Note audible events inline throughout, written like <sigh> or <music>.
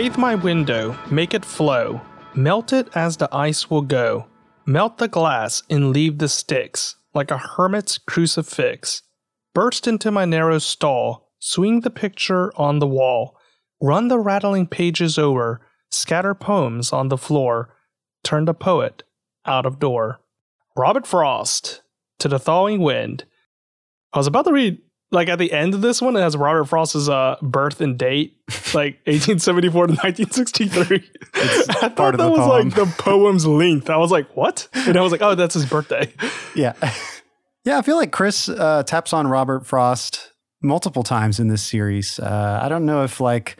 Bathe my window, make it flow, melt it as the ice will go. Melt the glass and leave the sticks, like a hermit's crucifix. Burst into my narrow stall, swing the picture on the wall, run the rattling pages over, scatter poems on the floor, turn the poet out of door. Robert Frost, To the Thawing Wind. I was about to read like at the end of this one, it has Robert Frost's uh, birth and date, like <laughs> 1874 to 1963. <laughs> I thought part of that was poem. like the poem's length. I was like, what? And I was like, oh, that's his birthday. Yeah. <laughs> yeah, I feel like Chris uh, taps on Robert Frost multiple times in this series. Uh, I don't know if, like,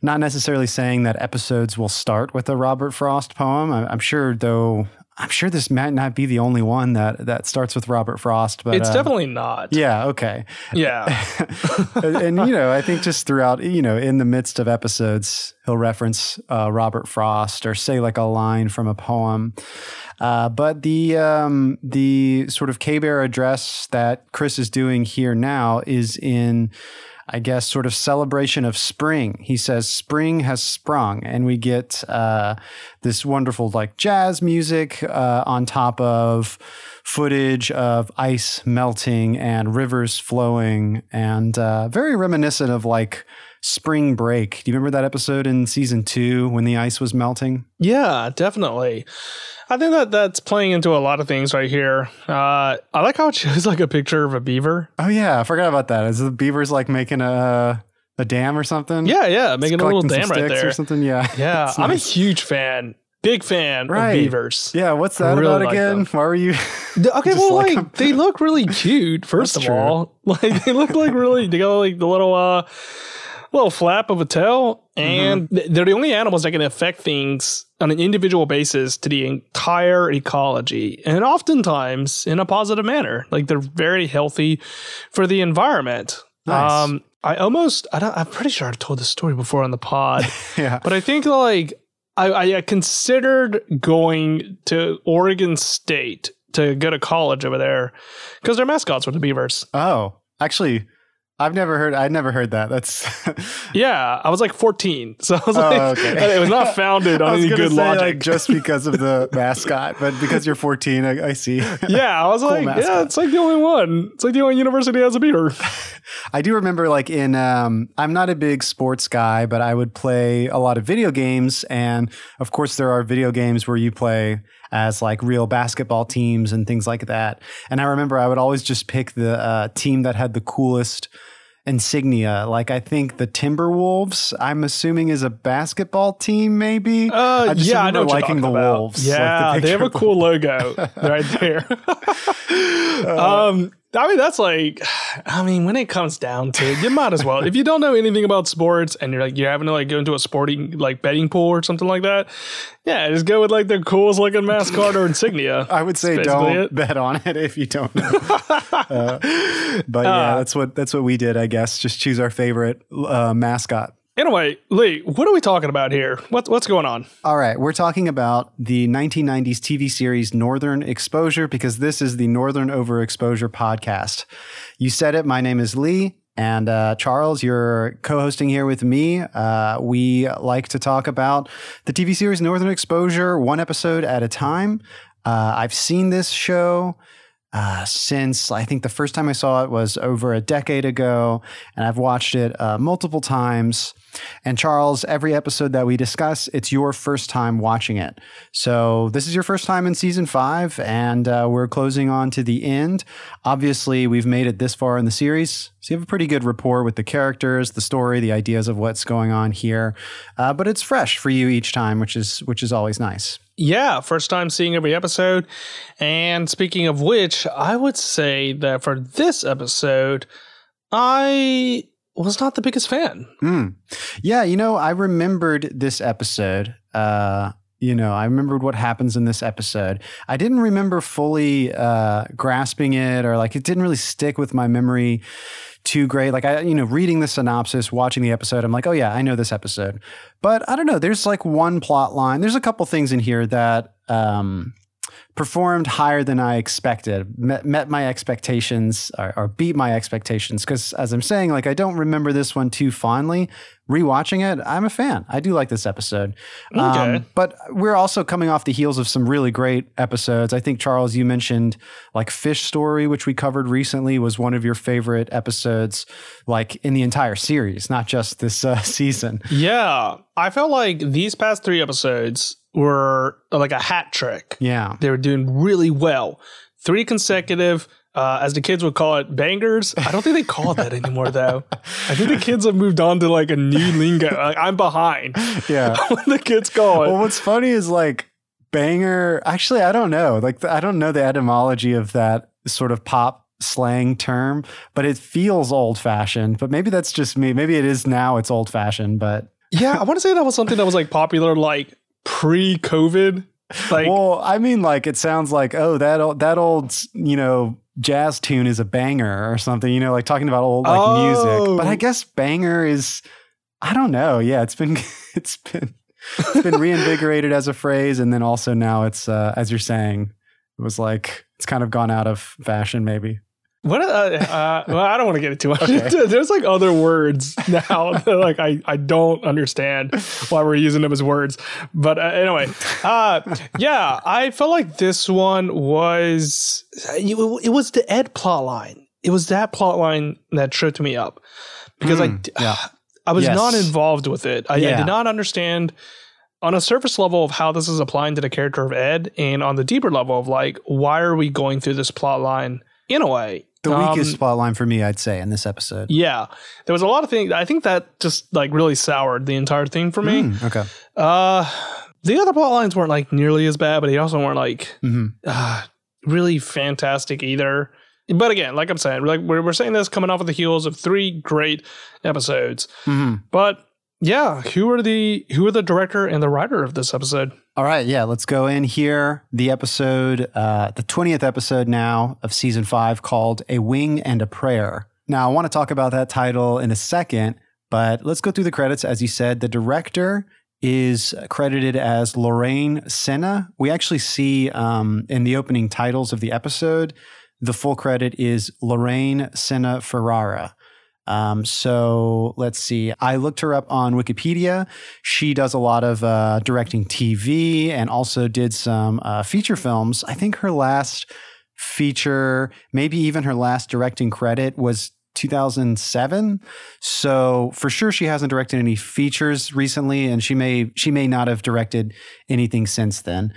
not necessarily saying that episodes will start with a Robert Frost poem. I'm sure, though, I'm sure this might not be the only one that, that starts with Robert Frost. But it's uh, definitely not. Yeah, okay. Yeah. <laughs> and, and, you know, I think just throughout, you know, in the midst of episodes, he'll reference uh, Robert Frost or say like a line from a poem. Uh, but the um, the sort of K Bear address that Chris is doing here now is in. I guess, sort of celebration of spring. He says, Spring has sprung. And we get uh, this wonderful, like, jazz music uh, on top of footage of ice melting and rivers flowing, and uh, very reminiscent of, like, spring break. Do you remember that episode in season two when the ice was melting? Yeah, definitely. I think that that's playing into a lot of things right here. Uh, I like how it shows like a picture of a beaver. Oh, yeah. I forgot about that. Is the beavers like making a. A dam or something? Yeah, yeah, making a little dam right there. or something. Yeah, <laughs> Yeah, I'm a huge fan, big fan Right. of beavers. Yeah, what's that really about like again? them. Why were you? <laughs> Okay, <laughs> well, like like, they look really cute. First of true. all, like they look like really. They got like the little uh, little flap of a tail, Mm-hmm. and they're the only animals that can affect things on an individual basis to the entire ecology, and oftentimes in a positive manner. Like they're very healthy for the environment. Nice. Um, I almost, I don't, I'm pretty sure I've told this story before on the pod. <laughs> yeah. But I think like I, I considered going to Oregon State to go to college over there because their mascots were the Beavers. Oh, actually, I've never heard. I'd never heard that. That's. <laughs> Yeah, I was like 14, so I was Oh, like, okay. <laughs> it was not founded on any good say logic. like just because of the <laughs> mascot, but because you're 14, I, I see. yeah, I was like, yeah, it's like the only one. It's like the only university has a beaver. I do remember like in um I'm not a big sports guy, but I would play a lot of video games and of course there are video games where you play as like real basketball teams and things like that. And I remember I would always just pick the uh, team that had the coolest insignia. Like I think the Timberwolves, I'm assuming is a basketball team maybe. Uh, I just yeah, I know liking the about. Wolves. like the Yeah, they have a cool logo <laughs> right there. <laughs> Uh, um, I mean, that's like, <sighs> I mean, when it comes down to it, you might as well. If you don't know anything about sports and you're like, you're having to like go into a sporting like betting pool or something like that, yeah, just go with like the coolest looking mascot or insignia. <laughs> I would say don't it. bet on it if you don't know. <laughs> Uh, but yeah, Uh, that's what that's what we did, I guess. Just choose our favorite uh, mascot. Anyway, Lee, what are we talking about here? What, what's going on? All right, we're talking about the 1990s TV series Northern Exposure because this is the Northern Overexposure podcast. You said it. My name is Lee. And uh, Charles, you're co hosting here with me. Uh, we like to talk about the TV series Northern Exposure one episode at a time. Uh, I've seen this show uh, since I think the first time I saw it was over a decade ago, and I've watched it uh, multiple times. And Charles, every episode that we discuss, it's your first time watching it. So this is your first time in season five, and uh, we're closing on to the end. Obviously, we've made it this far in the series, so you have a pretty good rapport with the characters, the story, the ideas of what's going on here. Uh, but it's fresh for you each time, which is which is always nice. Yeah, first time seeing every episode. And speaking of which, I would say that for this episode, I was not the biggest fan. Mm. Yeah, you know, I remembered this episode. Uh, you know, I remembered what happens in this episode. I didn't remember fully uh, grasping it, or like it didn't really stick with my memory too great. Like I, you know, reading the synopsis, watching the episode, I'm like, oh yeah, I know this episode. But I don't know. There's like one plot line. There's a couple things in here that um, performed higher than I expected, met, met my expectations or, or beat my expectations. Because as I'm saying, like I don't remember this one too fondly. Rewatching it, I'm a fan. I do like this episode. Okay. Um, but we're also coming off the heels of some really great episodes. I think Charles, you mentioned like Fish Story, which we covered recently, was one of your favorite episodes, like in the entire series, not just this uh, <laughs> season. Yeah, I felt like these past three episodes were like a hat trick. Yeah. They were doing really well. Three consecutive, uh, as the kids would call it, bangers. I don't think they call it that anymore, though. I think the kids have moved on to like a new lingo. Like, I'm behind. <laughs> Yeah. <laughs> when the kids call it. Well, what's funny is like banger. Actually, I don't know. Like, I don't know the etymology of that sort of pop slang term, but it feels old fashioned. But maybe that's just me. Maybe it is now. It's old fashioned, but yeah, I want to say that was something that was like popular like pre-COVID. Like, well, I mean, like it sounds like oh that old, that old you know jazz tune is a banger or something. You know, like talking about old like Oh. music. But I guess banger is I don't know. Yeah, it's been <laughs> it's been it's been reinvigorated as a phrase, and then also now it's uh, as you're saying, it was like it's kind of gone out of fashion, maybe. What? Uh, uh, well, I don't want to get into it. Okay. <laughs> There's like other words now <laughs> that like I, I don't understand why we're using them as words. But uh, anyway, uh, yeah, I felt like this one was it, was the Ed plot line. It was that plot line that tripped me up because I Mm, yeah. <sighs> I was Yes. not involved with it. I, I did not understand on a surface level of how this is applying to the character of Ed, and on the deeper level of like why are we going through this plot line in a way. The Um, weakest plot line for me, I'd say, in this episode. yeah, there was a lot of things. I think that just like really soured the entire thing for me. Mm, okay. Uh, the other plot lines weren't like nearly as bad, but they also weren't like hmm uh, really fantastic either. But again, like I'm saying, like we're, we're saying this coming off of the heels of three great episodes. hmm But yeah, who are the who are the director and the writer of this episode? All right, yeah, let's go in here. The episode, uh, the 20th episode now of season five called A Wing and a Prayer. Now, I want to talk about that title in a second, but let's go through the credits. As you said, the director is credited as Lorraine Senna. We actually see um, in the opening titles of the episode, the full credit is Lorraine Senna Ferrara. Um, so let's see. I looked her up on Wikipedia. She does a lot of uh, directing TV and also did some uh, feature films. I think her last feature, maybe even her last directing credit was 2007. So for sure she hasn't directed any features recently and she may she may not have directed anything since then.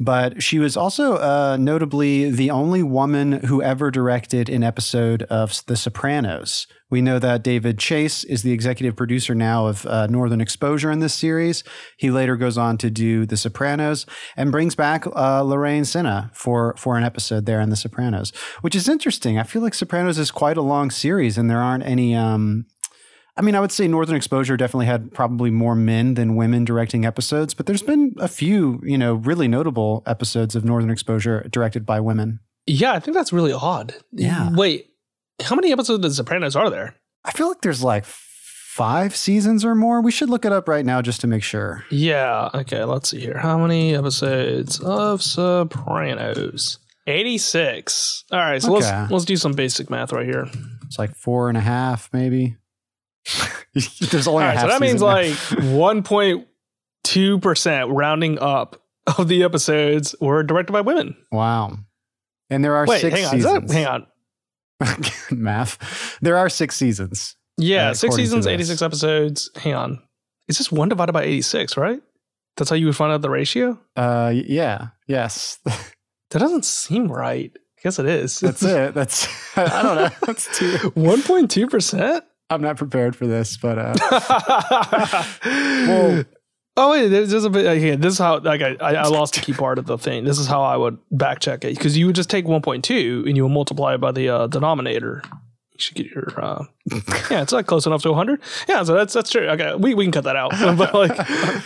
But she was also uh, notably the only woman who ever directed an episode of The Sopranos. We know that David Chase is the executive producer now of uh, Northern Exposure in this series. He later goes on to do The Sopranos and brings back uh, Lorraine Senna for for an episode there in The Sopranos, which is interesting. I feel like Sopranos is quite a long series, and there aren't any. Um, I mean, I would say Northern Exposure definitely had probably more men than women directing episodes, but there's been a few, you know, really notable episodes of Northern Exposure directed by women. Yeah, I think that's really odd. Yeah. Wait, how many episodes of The Sopranos are there? I feel like there's like five seasons or more. We should look it up right now just to make sure. Yeah. Okay. Let's see here. How many episodes of Sopranos? Eighty-six. All right. So Okay. let's let's do some basic math right here. It's like four and a half, maybe. <laughs> there's only right. half So that means now. like one point two percent, rounding up, of the episodes were directed by women. wow. And there are Wait, six hang on. Seasons. that, hang on. <laughs> Math. There are six seasons. Yeah, Uh, six seasons, eighty-six episodes. Hang on. Is this one divided by eighty-six? Right. That's how you would find out the ratio. Uh, yeah. Yes. <laughs> That doesn't seem right. I guess it is. That's it. That's I don't know. That's two. One point two percent. I'm not prepared for this, but uh, <laughs> well, oh wait, there's just a bit. Okay, this is how like I, I lost a key part of the thing. This is how I would back check it because you would just take 1.2 and you would multiply it by the uh, denominator. You should get your uh, <laughs> yeah, it's like close enough to 100. Yeah, so that's that's true. Okay, we we can cut that out. <laughs> but like,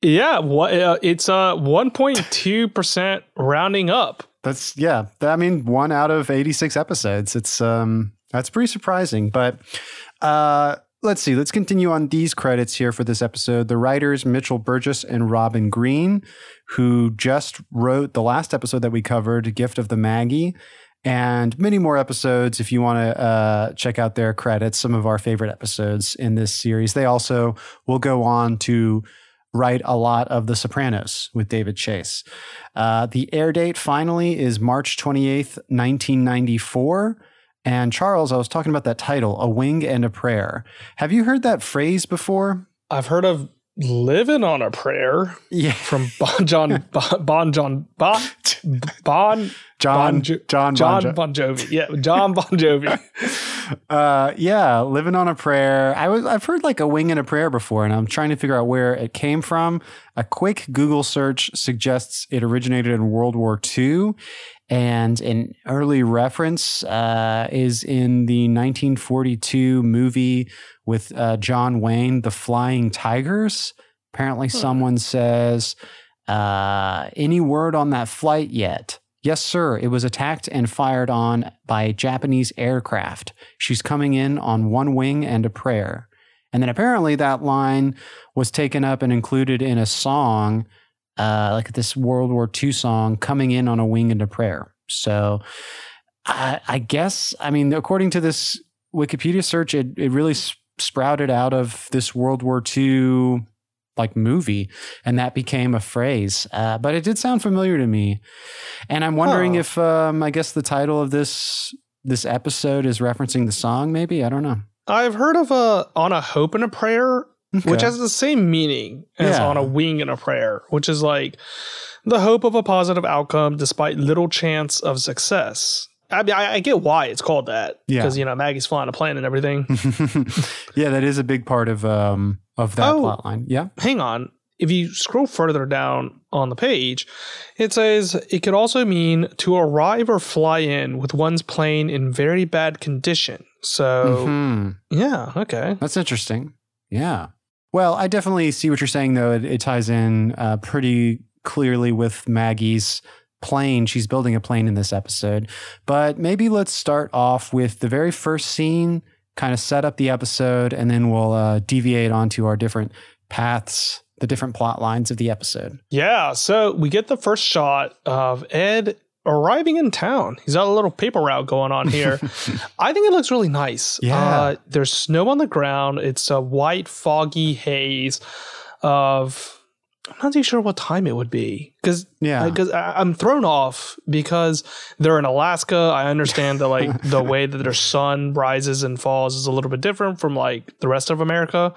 yeah, what uh, it's uh 1.2 percent rounding up. that's yeah. I mean, one out of 86 episodes. It's um, that's pretty surprising. But uh, let's see. Let's continue on these credits here for this episode. The writers Mitchell Burgess and Robin Green, who just wrote the last episode that we covered, "Gift of the Maggie." And many more episodes if you want to uh, check out their credits, some of our favorite episodes in this series. They also will go on to write a lot of The Sopranos with David Chase. Uh, the air date finally is March 28th, 1994. And Charles, I was talking about that title, A Wing and a Prayer. Have you heard that phrase before? I've heard of living on a prayer Yeah. from Bon John Bon, bon John Bon Bon John, Bon Jo- John, John Bon Jo- Bon Jovi. Yeah, John Bon Jovi. <laughs> uh, yeah, living on a prayer. I was I've heard like a wing and a prayer before, and I'm trying to figure out where it came from. A quick Google search suggests it originated in World War II, and an early reference uh, is in the 1942 movie with uh, John Wayne, The Flying Tigers. Apparently, someone says, uh, "Any word on that flight yet?" Yes, sir. It was attacked and fired on by Japanese aircraft. She's coming in on one wing and a prayer. And then apparently that line was taken up and included in a song, uh, like this World War II song, coming in on a wing and a prayer. So I, I guess, I mean, according to this Wikipedia search, it, it really sprouted out of this World War II like movie and that became a phrase uh, but it did sound familiar to me and i'm wondering Huh. if um, i guess the title of this this episode is referencing the song maybe i don't know I've heard of a on a hope and a prayer, which has the same meaning as Yeah. on a wing and a prayer, which is like the hope of a positive outcome despite little chance of success. I mean, I, I get why it's called that Yeah. because you know Maggie's flying a plane and everything. <laughs> yeah that is a big part of um of that Oh. plot line yeah hang on. If you scroll further down on the page, it says it could also mean to arrive or fly in with one's plane in very bad condition. So, Mhm. yeah, okay. that's interesting yeah well i definitely see what you're saying though. It, it ties in uh, pretty clearly with maggie's plane. She's building a plane in this episode. But maybe let's start off with the very first scene kind of set up the episode and then we'll uh, deviate onto our different paths the different plot lines of the episode. Yeah, so we get the first shot of Ed arriving in town. He's got a little paper route going on here. <laughs> I think it looks really nice. Yeah. Uh, there's snow on the ground. It's a white, foggy haze of. I'm not too sure what time it would be because yeah because I'm thrown off because they're in Alaska. I understand that like <laughs> the way that their sun rises and falls is a little bit different from like the rest of America.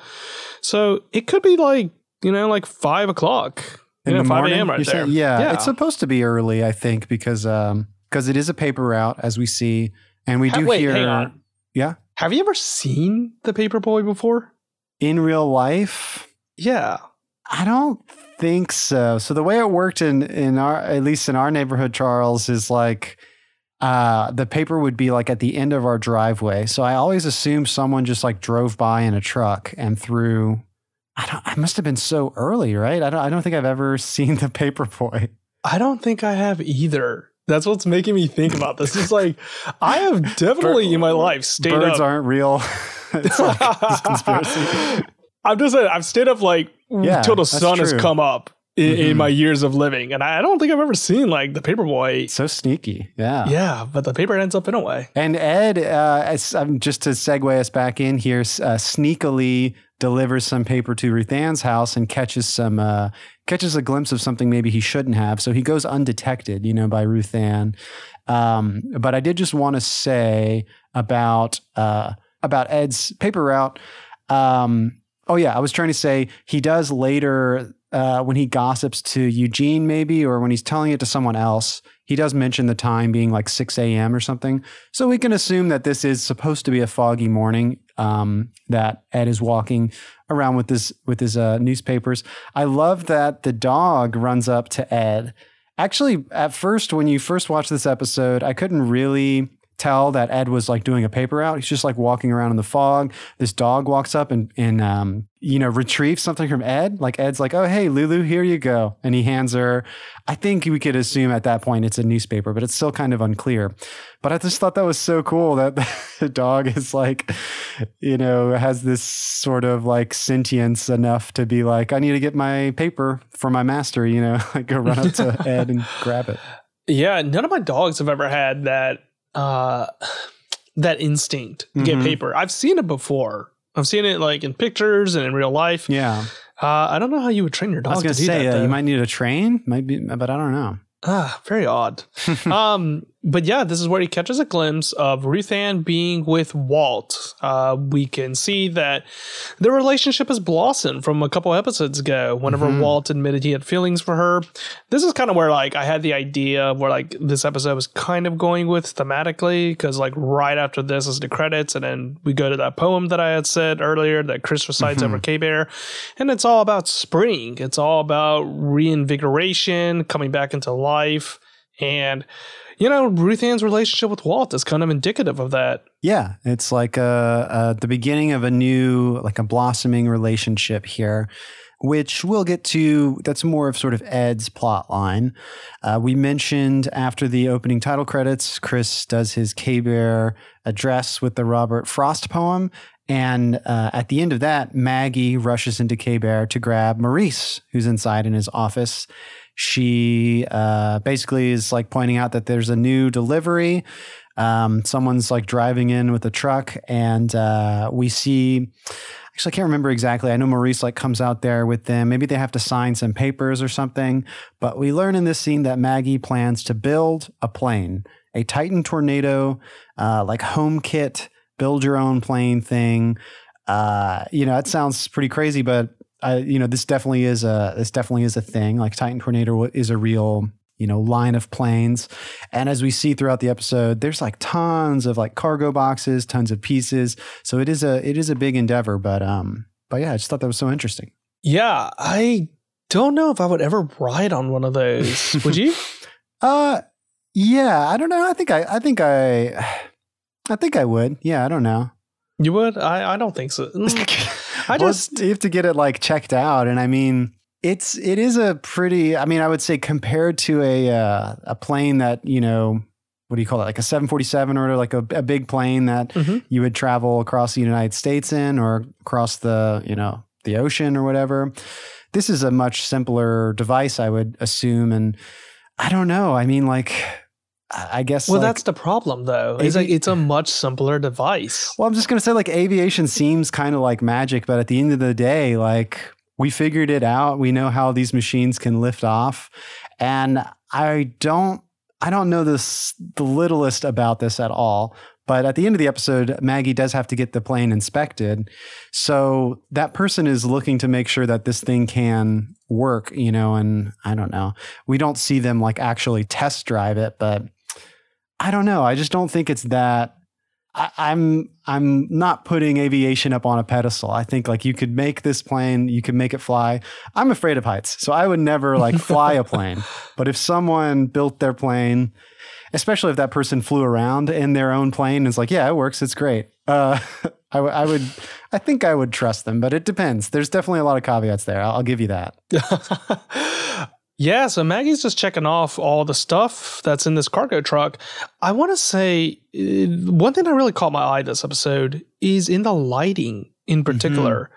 So it could be like you know like five o'clock. You know, five a.m. right there. saying- yeah, yeah. it's supposed to be early, I think, because um because it is a paper route as we see, and we Ha- do wait, hear. Yeah. Have you ever seen the paper boy before? in real life. Yeah. I don't think so. So the way it worked in in our at least in our neighborhood, Charles, is like uh the paper would be like at the end of our driveway. So I always assumed someone just like drove by in a truck and threw I don't I must have been so early, right? I don't I don't think I've ever <laughs> seen the paper boy. I don't think I have either. That's what's making me think about this. It's like I have <laughs> definitely in my life stayed Birds up. aren't real. <laughs> it's like conspiracy. I'm just saying I've stayed up like Yeah, till the sun has come up in, in Mhm. my years of living, and I don't think I've ever seen like the Paperboy. So sneaky. Yeah. Yeah, but the paper ends up in a way. And Ed, uh, as, um, just to segue us back in here, uh, sneakily delivers some paper to Ruth Ann's house and catches some uh, catches a glimpse of something maybe he shouldn't have. So he goes undetected, you know, by Ruth Ann. Um, but I did just want to say about uh, about Ed's paper route. Um, oh yeah, I was trying to say he does later uh, when he gossips to Eugene, maybe, or when he's telling it to someone else. He does mention the time being like 6 a.m. or something. So we can assume that this is supposed to be a foggy morning. Um, that Ed is walking around with his with his uh, newspapers. I love that the dog runs up to Ed. Actually, at first, when you first watched this episode, I couldn't really tell that Ed was like doing a paper out. He's just like walking around in the fog. This dog walks up and and um, you know retrieve something from Ed. Like Ed's like, "Oh hey, Lulu, here you go," and he hands her. I think we could assume at that point it's a newspaper, but it's still kind of unclear. But I just thought that was so cool that <laughs> the dog is like you know, has this sort of like sentience enough to be like, I need to get my paper for my master, you know, <laughs> like go run up to <laughs> Ed and grab it. Yeah, none of my dogs have ever had that uh that instinct to get Mhm. paper. I've seen it before. I've seen it like in pictures and in real life. Yeah. Uh, I don't know how you would train your dog. I was going to say, that. uh, you might need a train, might be, but I don't know. Ah, very odd. <laughs> um, but yeah, this is where he catches a glimpse of Ruth Ann being with Walt. Uh, we can see that the relationship has blossomed from a couple episodes ago. Whenever Mhm. Walt admitted he had feelings for her, this is kind of where like I had the idea of where like this episode was kind of going with thematically because like right after this is the credits, and then we go to that poem that I had said earlier that Chris recites Mhm. over K Bear, and it's all about spring. It's all about reinvigoration, coming back into life. And, you know, Ruth Ann's relationship with Walt is kind of indicative of that. Yeah, it's like uh uh the beginning of a new, like a blossoming relationship here, which we'll get to. That's more of sort of Ed's plot line. Uh, we mentioned after the opening title credits, Chris does his K Bear address with the Robert Frost poem. And uh, at the end of that, Maggie rushes into K Bear to grab Maurice, who's inside in his office. She uh, basically is like pointing out that there's a new delivery. Um, someone's like driving in with a truck, and uh, we see. Actually, I can't remember exactly. I know Maurice like comes out there with them. Maybe they have to sign some papers or something. But we learn in this scene that Maggie plans to build a plane, a Titan Tornado, uh, like home kit, build your own plane thing. Uh, you know, that sounds pretty crazy, but uh, you know, this definitely is a this definitely is a thing. Like Titan Tornado is a real you know line of planes, and as we see throughout the episode, there's like tons of like cargo boxes, tons of pieces. So it is a it is a big endeavor, but um, but yeah, I just thought that was so interesting. Yeah, I don't know if I would ever ride on one of those. <laughs> would you? Uh, yeah, I don't know. I think I I think I I think I would. Yeah, I don't know. You would? I, I don't think so. <laughs> I Well, just. you have to get it like checked out, and I mean, it's it is a pretty. I mean, I would say compared to a uh, a plane that you know, what do you call it, like a seven forty seven or like a, a big plane that Mhm. you would travel across the United States in or across the you know the ocean or whatever. This is a much simpler device, I would assume, and I don't know. I mean, like, I guess. Well, like- that's the problem, though. It's like it's a much simpler device. Well, I'm just going to say, like, aviation seems kind of like magic, but at the end of the day, like, we figured it out. We know how these machines can lift off. And I don't, I don't know this, the littlest about this at all. But at the end of the episode, Maggie does have to get the plane inspected. So that person is looking to make sure that this thing can work, you know, and I don't know. We don't see them like actually test drive it, but I don't know. I just don't think it's that I, I'm I'm not putting aviation up on a pedestal. I think like you could make this plane, you could make it fly. I'm afraid of heights, so I would never like fly a <laughs> plane. But if someone built their plane, especially if that person flew around in their own plane, and it's like, yeah, it works, it's great. Uh, <laughs> I, w- I would, I think I would trust them, but it depends. There's definitely a lot of caveats there. I'll, I'll give you that. <laughs> yeah, so Maggie's just checking off all the stuff that's in this cargo truck. I want to say uh, one thing that really caught my eye this episode is in the lighting in particular.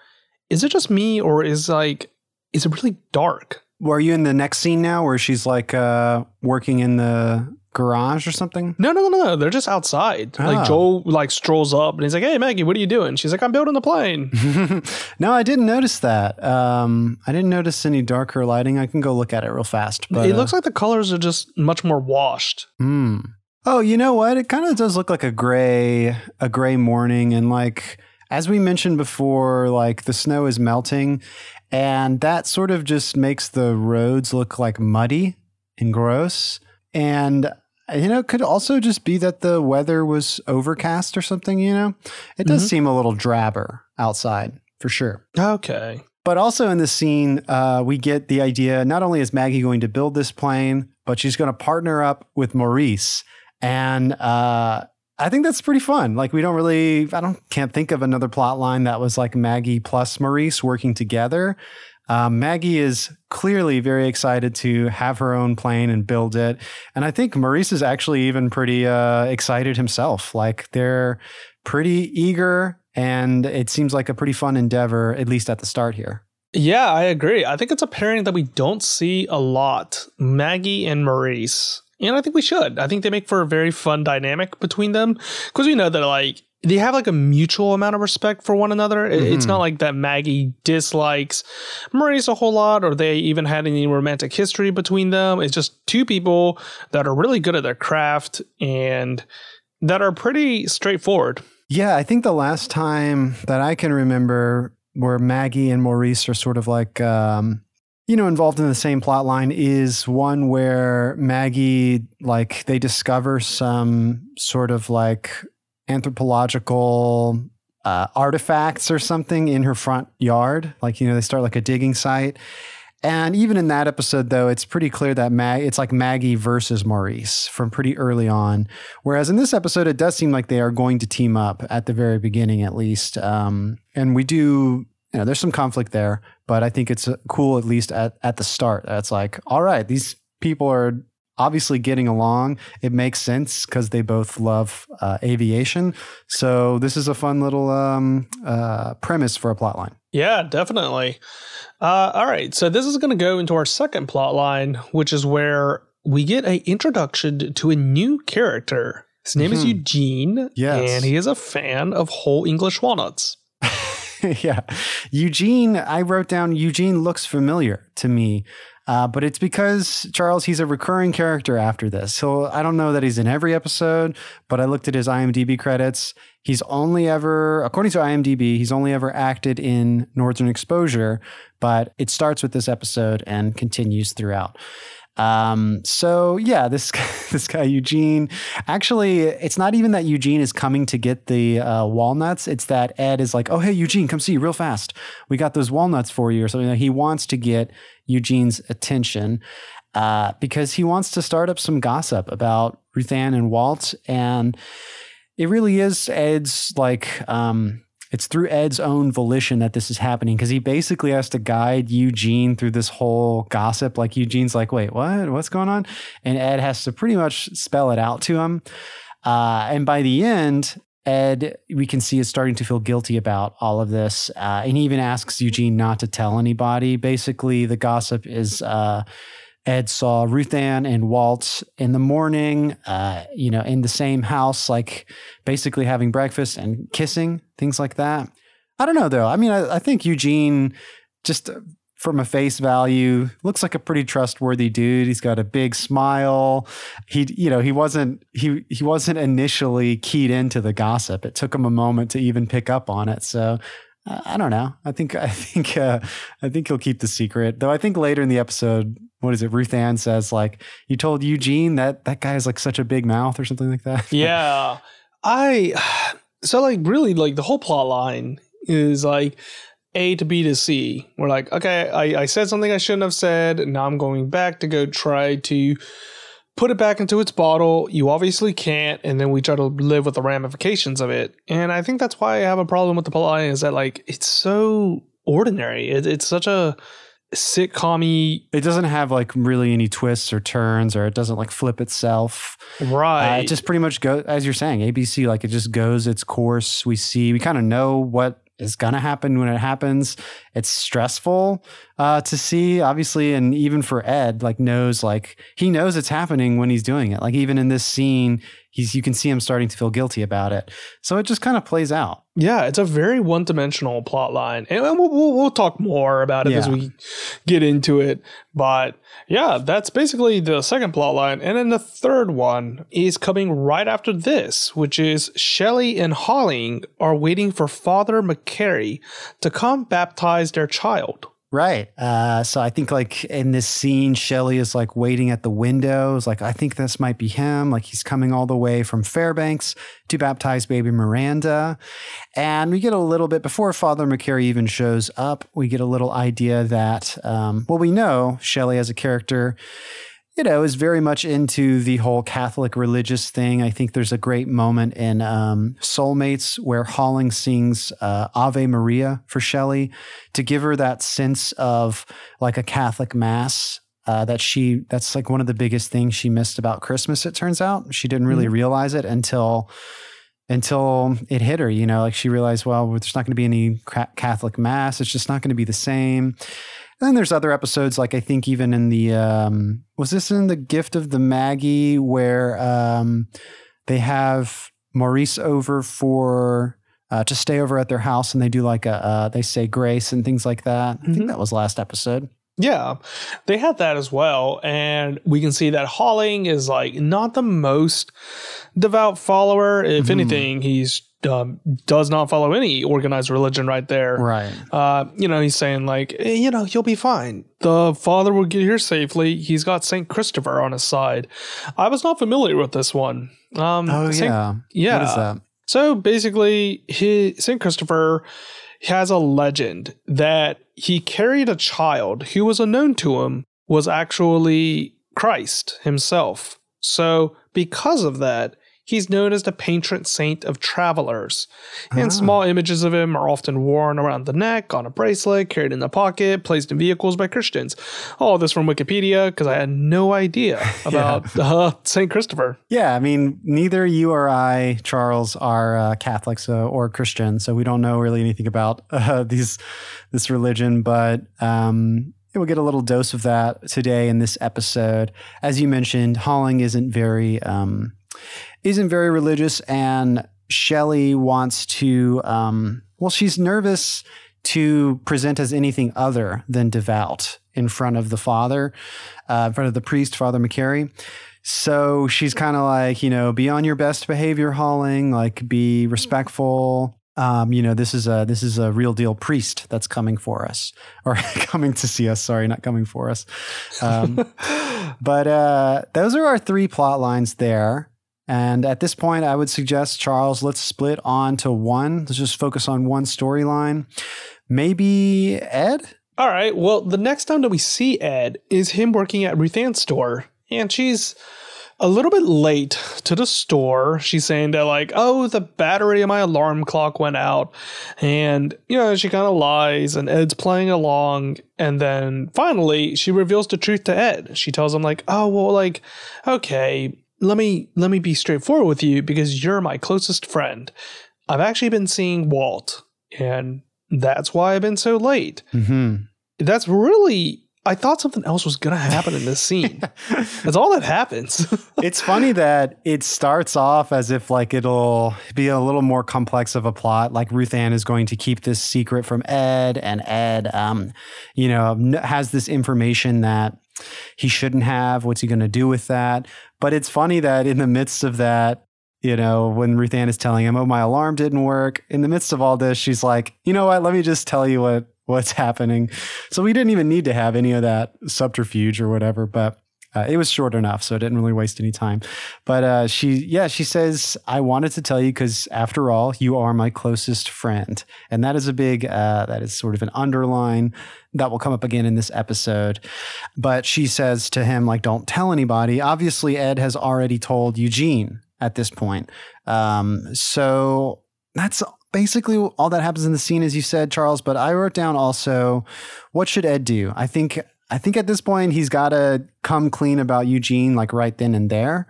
Is it just me or is like is it really dark? Are you in the next scene now, where she's like uh, working in the garage or something? No, no, no, no. They're just outside. Oh. Like Joel like strolls up and he's like, "Hey, Maggie, what are you doing?" She's like, "I'm building the plane." <laughs> no, I didn't notice that. Um, I didn't notice any darker lighting. I can go look at it real fast. But it uh, looks like the colors are just much more washed. Hmm. Oh, you know what? It kind of does look like a gray, a gray morning, and like as we mentioned before, like the snow is melting, and that sort of just makes the roads look like muddy and gross. And you know, it could also just be that the weather was overcast or something. You know, it does Mhm. seem a little drabber outside for sure. Okay. But also in this scene, uh, we get the idea not only is Maggie going to build this plane, but she's going to partner up with Maurice. And uh, I think that's pretty fun. Like, we don't really, I don't, can't think of another plot line that was like Maggie plus Maurice working together. Um, Maggie is clearly very excited to have her own plane and build it. And I think Maurice is actually even pretty uh, excited himself. Like, they're pretty eager And it seems like a pretty fun endeavor, at least at the start here. Yeah, I agree. I think it's a pairing that we don't see a lot Maggie and Maurice. And I think we should. I think they make for a very fun dynamic between them because we know that, like, they have like a mutual amount of respect for one another. Mm-hmm. It's not like that Maggie dislikes Maurice a whole lot or they even had any romantic history between them. It's just two people that are really good at their craft and that are pretty straightforward. Yeah, I think the last time that I can remember where Maggie and Maurice are sort of like um, you know involved in the same plot line is one where Maggie like they discover some sort of like anthropological uh, artifacts or something in her front yard like you know they start like a digging site and even in that episode, though, it's pretty clear that Mag it's like Maggie versus Maurice from pretty early on. Whereas in this episode, it does seem like they are going to team up at the very beginning, at least. Um, and we do, you know, there's some conflict there, but I think it's cool at least at at the start. It's like, all right, these people are obviously getting along. It makes sense because they both love uh, aviation. So this is a fun little um, uh, premise for a plot line. Yeah, definitely. Uh, all right, so this is going to go into our second plot line, which is where we get a introduction to a new character. His name mm-hmm. is Eugene, yes. and he is a fan of whole English walnuts. <laughs> yeah, Eugene. I wrote down Eugene looks familiar to me. Uh, but it's because Charles, he's a recurring character after this. So I don't know that he's in every episode, but I looked at his IMDb credits. He's only ever, according to IMDb, he's only ever acted in Northern Exposure, but it starts with this episode and continues throughout. Um, so yeah, <laughs> this this guy Eugene. Actually, it's not even that Eugene is coming to get the uh, walnuts. It's that Ed is like, "Oh hey Eugene, come see you real fast. We got those walnuts for you," or something. He wants to get Eugene's attention uh, because he wants to start up some gossip about Ruthann and Walt, and it really is Ed's like. Um, it's through Ed's own volition that this is happening because he basically has to guide Eugene through this whole gossip. Like Eugene's like, wait, what? What's going on? And Ed has to pretty much spell it out to him. Uh, and by the end, Ed, we can see is starting to feel guilty about all of this. Uh, and he even asks Eugene not to tell anybody. Basically, the gossip is uh, Ed saw Ruth Ann and Walt in the morning, uh, you know, in the same house, like basically having breakfast and kissing, things like that. I don't know though. I mean, I, I think Eugene, just from a face value, looks like a pretty trustworthy dude. He's got a big smile. He, you know, he wasn't he he wasn't initially keyed into the gossip. It took him a moment to even pick up on it. So I don't know. I think I think uh, I think he'll keep the secret. Though I think later in the episode, what is it? ruth ann says like, "You told Eugene that that guy has like such a big mouth" or something like that. <laughs> yeah, I. <sighs> So like really like the whole plot line is like A to B to C. We're like, okay, I, I said something I shouldn't have said. Now I'm going back to go try to put it back into its bottle. You obviously can't, and then we try to live with the ramifications of it. And I think that's why I have a problem with the plot is that like it's so ordinary. It, it's such a sitcom It doesn't have like really any twists or turns, or it doesn't like flip itself. Right. Uh, it just pretty much goes as you're saying. ABC like it just goes its course. We see we kind of know what is going to happen when it happens. It's stressful uh, to see, obviously, and even for Ed, like knows like he knows it's happening when he's doing it. Like even in this scene, he's you can see him starting to feel guilty about it. So it just kind of plays out. Yeah, it's a very one-dimensional plot line, and we'll, we'll, we'll talk more about it yeah. as we get into it. But yeah, that's basically the second plot line, and then the third one is coming right after this, which is Shelley and Holling are waiting for Father McCary to come baptize their child. Right. Uh, so I think like in this scene, Shelley is like waiting at the windows. Like, I think this might be him. Like he's coming all the way from Fairbanks to baptize baby Miranda. And we get a little bit before Father McCary even shows up, we get a little idea that, um, well, we know Shelley as a character you know, is very much into the whole Catholic religious thing. I think there's a great moment in um, Seoul Mates where Holling sings uh, Ave Maria for Shelley to give her that sense of like a Catholic mass. Uh, that she that's like one of the biggest things she missed about Christmas. It turns out she didn't really mm-hmm. realize it until until it hit her. You know, like she realized, well, there's not going to be any Catholic mass. It's just not going to be the same. And then there's other episodes, like I think even in the um, was this in the Gift of the Maggie where um, they have Maurice over for uh, to stay over at their house and they do like a uh, they say grace and things like that. Mm-hmm. I think mm-hmm. that was last episode. Yeah, they had that as well. And we can see that Holling is like not the most devout follower. If mm-hmm. anything, he's um, does not follow any organized religion right there. Right. Uh, you know, he's saying like, eh, you know, you'll be fine. The father will get here safely. He's got Saint Christopher on his side. I was not familiar with this one. Um, oh Saint, yeah. Yeah. What is that? So basically, Saint Christopher has a legend that he carried a child who was unknown to him was actually Christ himself. So because of that, He's known as the patron saint of travelers, and ah. small images of him are often worn around the neck, on a bracelet, carried in the pocket, placed in vehicles by Christians. All this from Wikipedia because I had no idea <laughs> about yeah. uh, Saint Christopher. Yeah, I mean, neither you or I, Charles, are uh, Catholics uh, or Christian, so we don't know really anything about <laughs> uh, these this religion. But um, we'll get a little dose of that today in this episode. As you mentioned, Holling isn't very um, isn't very religious, and Shelley wants to. Um, well, she's nervous to present as anything other than devout in front of the father, uh, in front of the priest, Father McCary. So she's kind of like, you know, be on your best behavior, Holling. Like, be respectful. Um, you know, this is a this is a real deal priest that's coming for us or <laughs> coming to see us. Sorry, not coming for us. Um, <laughs> but uh, those are our three plot lines there. And at this point, I would suggest, Charles, let's split on to one. Let's just focus on one storyline. Maybe Ed? All right. Well, the next time that we see Ed is him working at Ruth Ann's store. And she's a little bit late to the store. She's saying that, like, oh, the battery of my alarm clock went out. And, you know, she kind of lies, and Ed's playing along. And then finally, she reveals the truth to Ed. She tells him, like, oh, well, like, okay, let me let me be straightforward with you because you're my closest friend. I've actually been seeing Walt, and that's why I've been so late. Mm-hmm. That's really. I thought something else was going to happen in this scene. <laughs> that's all that happens. <laughs> it's funny that it starts off as if like it'll be a little more complex of a plot. Like Ruth Ann is going to keep this secret from Ed, and Ed, um, you know, has this information that he shouldn't have. What's he going to do with that? But it's funny that in the midst of that, you know, when Ruth Ann is telling him, "Oh, my alarm didn't work," in the midst of all this, she's like, "You know what? Let me just tell you what what's <laughs> happening." So we didn't even need to have any of that subterfuge or whatever, but uh, it was short enough, so it didn't really waste any time. But uh, she, yeah, she says, "I wanted to tell you because, after all, you are my closest friend," and that is a big, uh, that is sort of an underline that will come up again in this episode. But she says to him, like, "Don't tell anybody." Obviously, Ed has already told Eugene at this point, um, so that's basically all that happens in the scene, as you said, Charles. But I wrote down also, what should Ed do? I think I think at this point he's got to come clean about Eugene, like right then and there,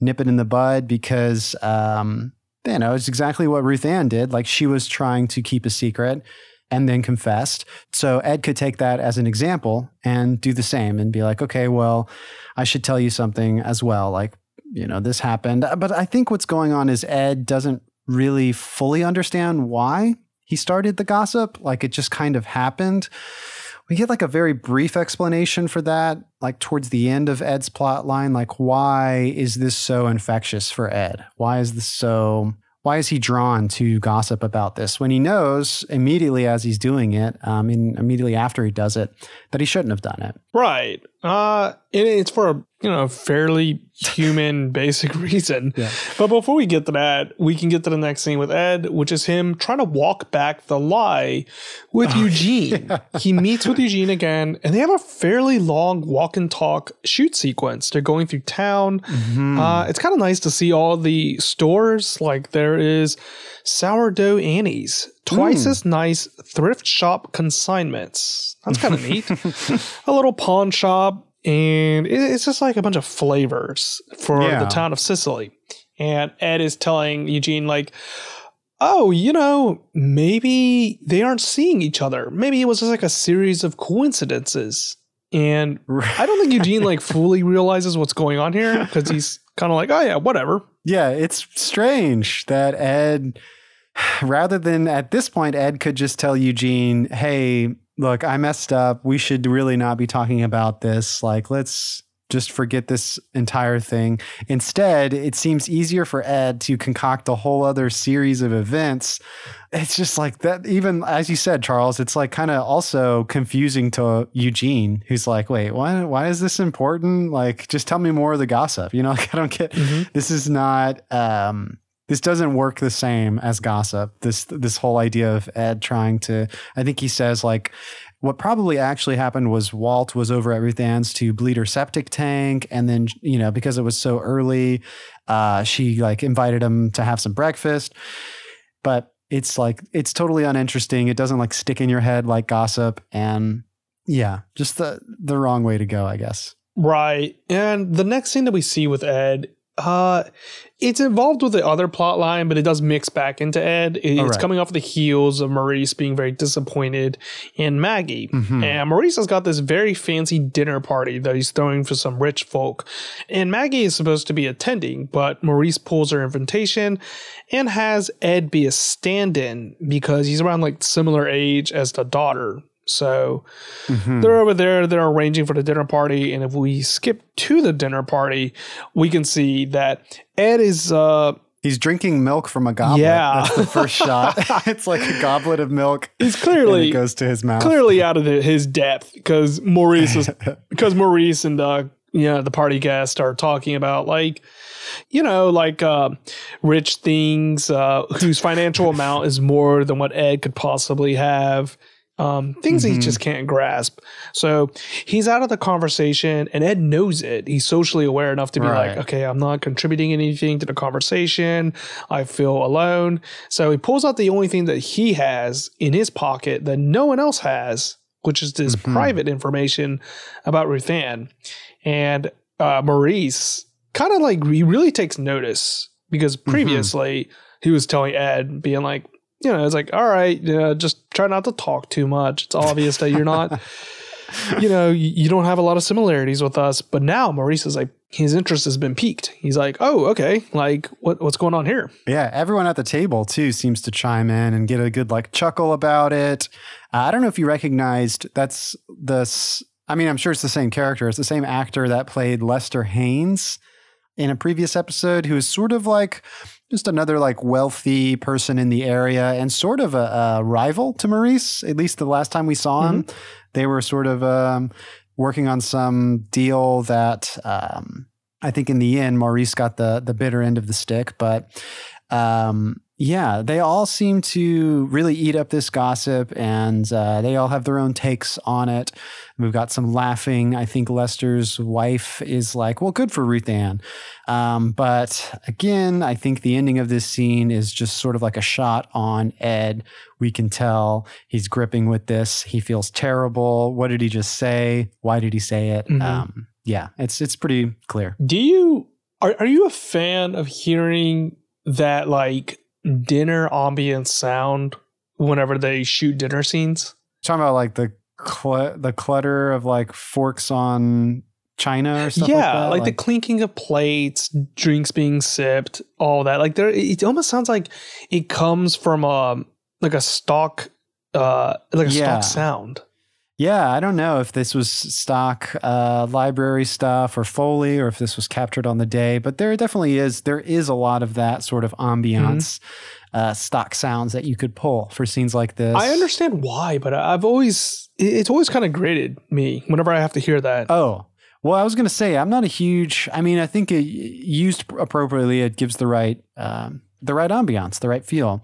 nip it in the bud because, um, you know, it's exactly what Ruth Ann did. Like she was trying to keep a secret and then confessed. So Ed could take that as an example and do the same and be like, okay, well, I should tell you something as well. Like, you know, this happened. But I think what's going on is Ed doesn't really fully understand why he started the gossip. Like it just kind of happened we get like a very brief explanation for that, like towards the end of Ed's plot line. Like, why is this so infectious for Ed? Why is this so why is he drawn to gossip about this when he knows immediately as he's doing it, um, and immediately after he does it, that he shouldn't have done it? Right. Uh, it's for a you know fairly human <laughs> basic reason. Yeah. But before we get to that, we can get to the next scene with Ed, which is him trying to walk back the lie with oh, Eugene. <laughs> Yeah. He meets with Eugene again, and they have a fairly long walk and talk shoot sequence. They're going through town. Mm-hmm. Uh, it's kind of nice to see all the stores. Like there is sourdough Annie's, twice mm. as nice thrift shop consignments. That's kind of neat. <laughs> a little pawn shop, and it's just like a bunch of flavors for yeah. the town of Cicely. and Ed is telling Eugene like, "Oh, you know, maybe they aren't seeing each other. Maybe it was just like a series of coincidences." And I don't think Eugene like <laughs> fully realizes what's going on here because he's kind of like, "Oh yeah, whatever." Yeah, it's strange that Ed, <sighs> rather than at this point, Ed could just tell Eugene, "Hey, look, I messed up. We should really not be talking about this. Like, let's." just forget this entire thing. Instead, it seems easier for Ed to concoct a whole other series of events. It's just like that, even as you said, Charles, it's like kind of also confusing to Eugene, who's like, wait, why, why is this important? Like, just tell me more of the gossip. You know, <laughs> like, I don't get mm-hmm. this is not, um, this doesn't work the same as gossip. This this whole idea of Ed trying to I think he says like what probably actually happened was Walt was over at Ruth Ann's to bleed her septic tank, and then you know because it was so early, uh, she like invited him to have some breakfast. But it's like it's totally uninteresting. It doesn't like stick in your head like gossip, and yeah, just the the wrong way to go, I guess. Right. And the next thing that we see with Ed uh, it's involved with the other plot line, but it does mix back into Ed. It's right. coming off the heels of Maurice being very disappointed in Maggie. Mm-hmm. And Maurice has got this very fancy dinner party that he's throwing for some rich folk. And Maggie is supposed to be attending, but Maurice pulls her invitation and has Ed be a stand in because he's around like similar age as the daughter. So mm-hmm. they're over there, they're arranging for the dinner party. And if we skip to the dinner party, we can see that Ed is uh He's drinking milk from a goblet. Yeah, that's the first <laughs> shot. <laughs> it's like a goblet of milk. He's clearly goes to his mouth. Clearly out of the, his depth because Maurice is <laughs> because Maurice and the you know the party guests are talking about like you know like uh, rich things uh, whose financial amount is more than what Ed could possibly have um, things mm-hmm. he just can't grasp. So he's out of the conversation, and Ed knows it. He's socially aware enough to be right. like, okay, I'm not contributing anything to the conversation. I feel alone. So he pulls out the only thing that he has in his pocket that no one else has, which is this mm-hmm. private information about Ruthann. And uh, Maurice kind of like he really takes notice because mm-hmm. previously mm-hmm. he was telling Ed, being like, you know, it's like, all right, you know, just try not to talk too much. It's obvious that you're not, <laughs> you know, you, don't have a lot of similarities with us. But now Maurice is like, his interest has been piqued. He's like, oh, okay, like what what's going on here? Yeah, everyone at the table too seems to chime in and get a good like chuckle about it. Uh, I don't know if you recognized that's the. I mean, I'm sure it's the same character. It's the same actor that played Lester Haines in a previous episode, who is sort of like just another like wealthy person in the area and sort of a, a rival to Maurice. At least the last time we saw him, mm-hmm. they were sort of um, working on some deal that um, I think in the end Maurice got the the bitter end of the stick, but. Um, yeah, they all seem to really eat up this gossip and uh, they all have their own takes on it. We've got some laughing. I think Lester's wife is like, well, good for Ruth Ann. Um, but again, I think the ending of this scene is just sort of like a shot on Ed. We can tell he's gripping with this. He feels terrible. What did he just say? Why did he say it? Mm-hmm. Um, yeah, it's it's pretty clear. Do you are are you a fan of hearing that like dinner ambience sound whenever they shoot dinner scenes? Talking about like the cl- the clutter of like forks on china or stuff yeah, like that. Like, like the clinking of plates, drinks being sipped, all that. Like there, it almost sounds like it comes from a um, like a stock, uh, like a yeah. stock sound. Yeah, I don't know if this was stock uh, library stuff or Foley or if this was captured on the day, but there definitely is. There is a lot of that sort of ambiance, mm-hmm. Uh, stock sounds that you could pull for scenes like this. I understand why, but I've always it's always kind of grated me whenever I have to hear that. Oh, well, I was going to say I'm not a huge. I mean, I think it, used appropriately, it gives the right um, the right ambiance, the right feel.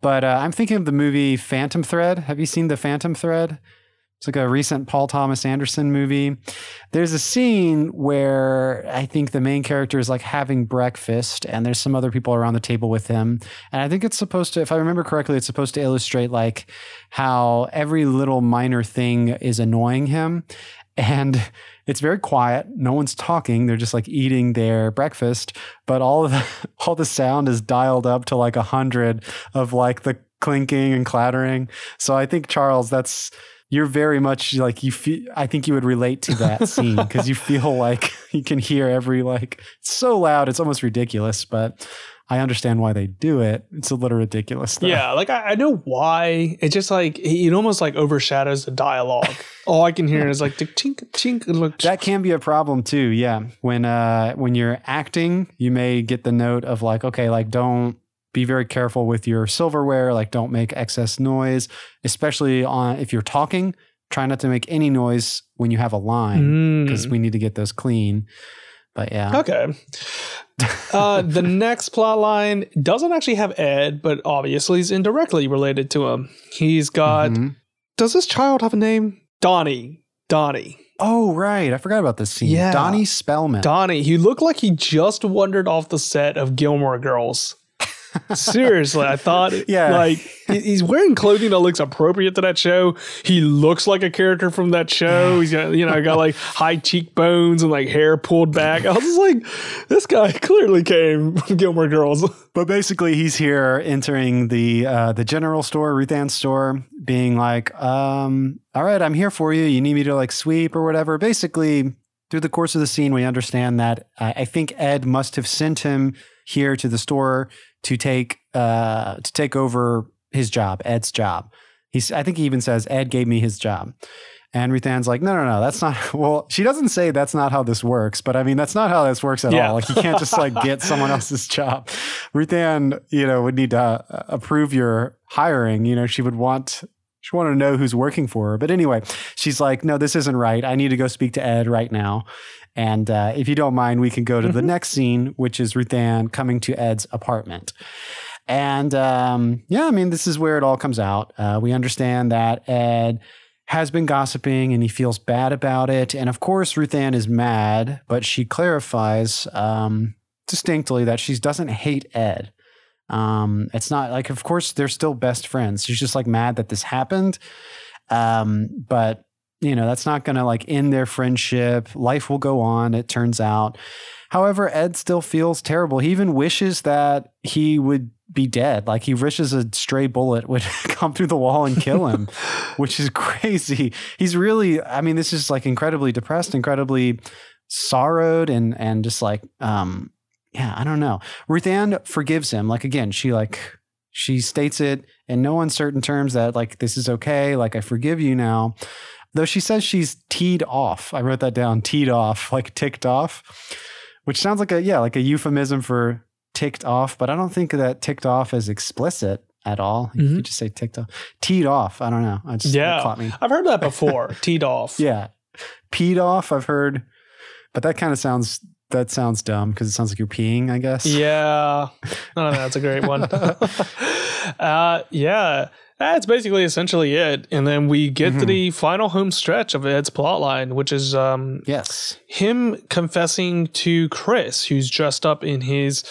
But uh, I'm thinking of the movie Phantom Thread. Have you seen the Phantom Thread? It's like a recent Paul Thomas Anderson movie. There's a scene where I think the main character is like having breakfast and there's some other people around the table with him. And I think it's supposed to, if I remember correctly, it's supposed to illustrate like how every little minor thing is annoying him. And <laughs> it's very quiet. No one's talking. They're just like eating their breakfast, but all the, <laughs> all the sound is dialed up to like a hundred of like the clinking and clattering. So I think Charles, that's you're very much like you feel i think you would relate to that <laughs> scene because you feel like <laughs> you can hear every like it's so loud it's almost ridiculous but i understand why they do it it's a little ridiculous though. Yeah, like I, I know why. It just like it almost like overshadows the dialogue. All I can hear is like tink tink. Look, that can be a problem too yeah when uh when you're acting you may get the note of like okay like don't be very careful with your silverware like don't make excess noise especially on if you're talking try not to make any noise when you have a line because Mm. we need to get those clean but yeah Okay. <laughs> Uh, the next plot line doesn't actually have Ed, but obviously is indirectly related to him. He's got. Mhm. Does this child have a name? Donnie. Donnie. oh right i forgot about this scene Yeah. donnie spellman Donnie. He looked like he just wandered off the set of Gilmore Girls. Seriously, I thought, <laughs> Yeah. like he's wearing clothing that looks appropriate to that show. He looks like a character from that show. He's got, you know, got like high cheekbones and like hair pulled back. I was just like, this guy <laughs> clearly came from Gilmore Girls. <laughs> But basically, he's here entering the uh, the general store, Ruth Ann's store, being like, um, "All right, I'm here for you. You need me to like sweep or whatever." Basically, through the course of the scene, we understand that uh, I think Ed must have sent him here to the store to take uh, to take over his job, Ed's job. He's, I think he even says, "Ed gave me his job." And Ruth Ann's like, no, no, no, that's not. <laughs> Well, she doesn't say that's not how this works, but I mean, that's not how this works at Yeah. all. Like, you can't just like get someone <laughs> else's job. Ruth Ann, you know, would need to uh, approve your hiring. You know, she would want she wanted to know who's working for her. But anyway, she's like, no, this isn't right. I need to go speak to Ed right now. And uh, if you don't mind, we can go to the Mhm. next scene, which is Ruth Ann coming to Ed's apartment. And um, yeah, I mean, this is where it all comes out. Uh, we understand that Ed has been gossiping and he feels bad about it. And of course, Ruth Ann is mad, but she clarifies um, distinctly that she doesn't hate Ed. Um, it's not like, of course, they're still best friends. She's just like mad that this happened. Um, but you know, that's not going to like end their friendship. Life will go on, it turns out. However, Ed still feels terrible. He even wishes that he would be dead. Like he wishes a stray bullet would <laughs> come through the wall and kill him, <laughs> which is crazy. He's really, I mean, this is like incredibly depressed, incredibly sorrowed, and and just like, um, yeah, I don't know. Ruth Ann forgives him. Like again, she like she states it in no uncertain terms that like this is okay. Like I forgive you now. Though she says she's teed off. I wrote that down. Teed off, like ticked off, which sounds like a yeah, like a euphemism for ticked off. But I don't think that ticked off is explicit at all. You Mhm. could just say ticked off, teed off. I don't know. I just Yeah. caught me. I've heard that <laughs> before. Teed off. Yeah, peed off. I've heard, but that kind of sounds that sounds dumb because it sounds like you're peeing. I guess. Yeah. No, no, that's a great one. <laughs> <laughs> uh, yeah. That's basically essentially it. And then we get to Mhm. the final home stretch of Ed's plotline, which is um, Yes. him confessing to Chris, who's dressed up in his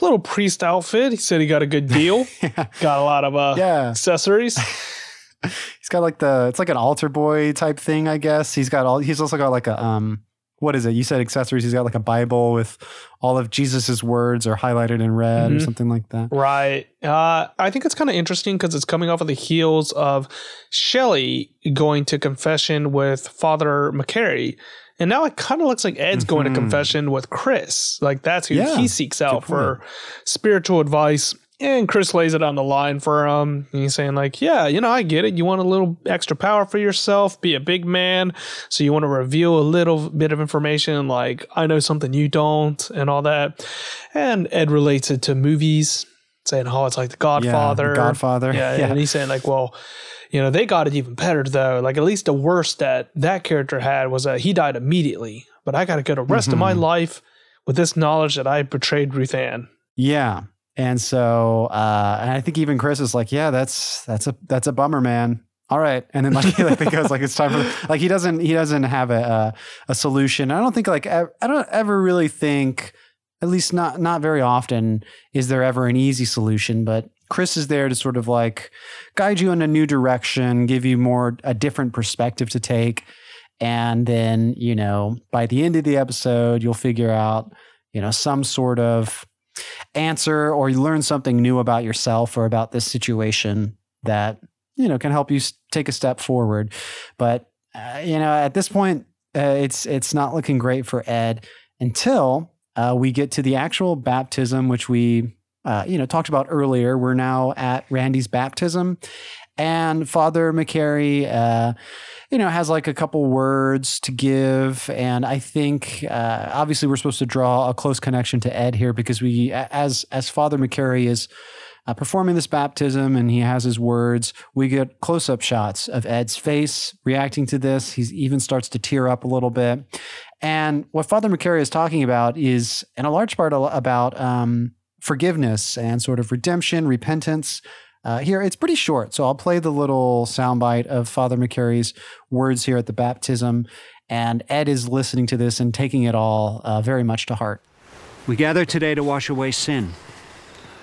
little priest outfit. He said he got a good deal, <laughs> yeah. got a lot of uh, Yeah. accessories. <laughs> He's got like the it's like an altar boy type thing, I guess. He's got all he's also got like a um what is it? You said accessories. He's got like a Bible with all of Jesus's words are highlighted in red or Mhm. something like that. Right. Uh, I think it's kind of interesting because it's coming off of the heels of Shelly going to confession with Father McCary. And now it kind of looks like Ed's going to Mhm. confession with Chris. Like that's who Yeah, he seeks out for spiritual advice. And Chris lays it on the line for him. He's saying, like, yeah, you know, I get it. You want a little extra power for yourself, be a big man. So you want to reveal a little bit of information, like, I know something you don't, and all that. And Ed relates it to movies, saying, oh, it's like The Godfather. Yeah, the Godfather. Yeah, <laughs> yeah. and he's saying like, well, you know, they got it even better though. Like at least the worst that that character had was that he died immediately. But I got to go the rest of my Mhm. life with this knowledge that I betrayed Ruth Ann. Yeah. And so uh and I think even Chris is like, yeah, that's that's a that's a bummer, man. all right. And then like he like goes like it's time for like he doesn't he doesn't have a a, a solution. I don't think like i don't ever really think at least not not very often is there ever an easy solution but chris is there to sort of like guide you in a new direction give you more a different perspective to take. And then you know by the end of the episode you'll figure out you know some sort of answer or you learn something new about yourself or about this situation that you know can help you take a step forward. But uh, you know at this point uh, it's it's not looking great for ed until uh, we get to the actual baptism which we uh, you know talked about earlier. We're now at randy's baptism and father mccary uh, you know has like a couple words to give and i think uh, obviously we're supposed to draw a close connection to ed here because we as as father mccary is uh, performing this baptism and he has his words. We get close up shots of Ed's face reacting to this. He even starts to tear up a little bit. And what Father McCary is talking about is, in a large part, about um, forgiveness and sort of redemption, repentance. Uh, here, it's pretty short. So I'll play the little soundbite of Father McCary's words here at the baptism. And Ed is listening to this and taking it all uh, very much to heart. We gather today to wash away sin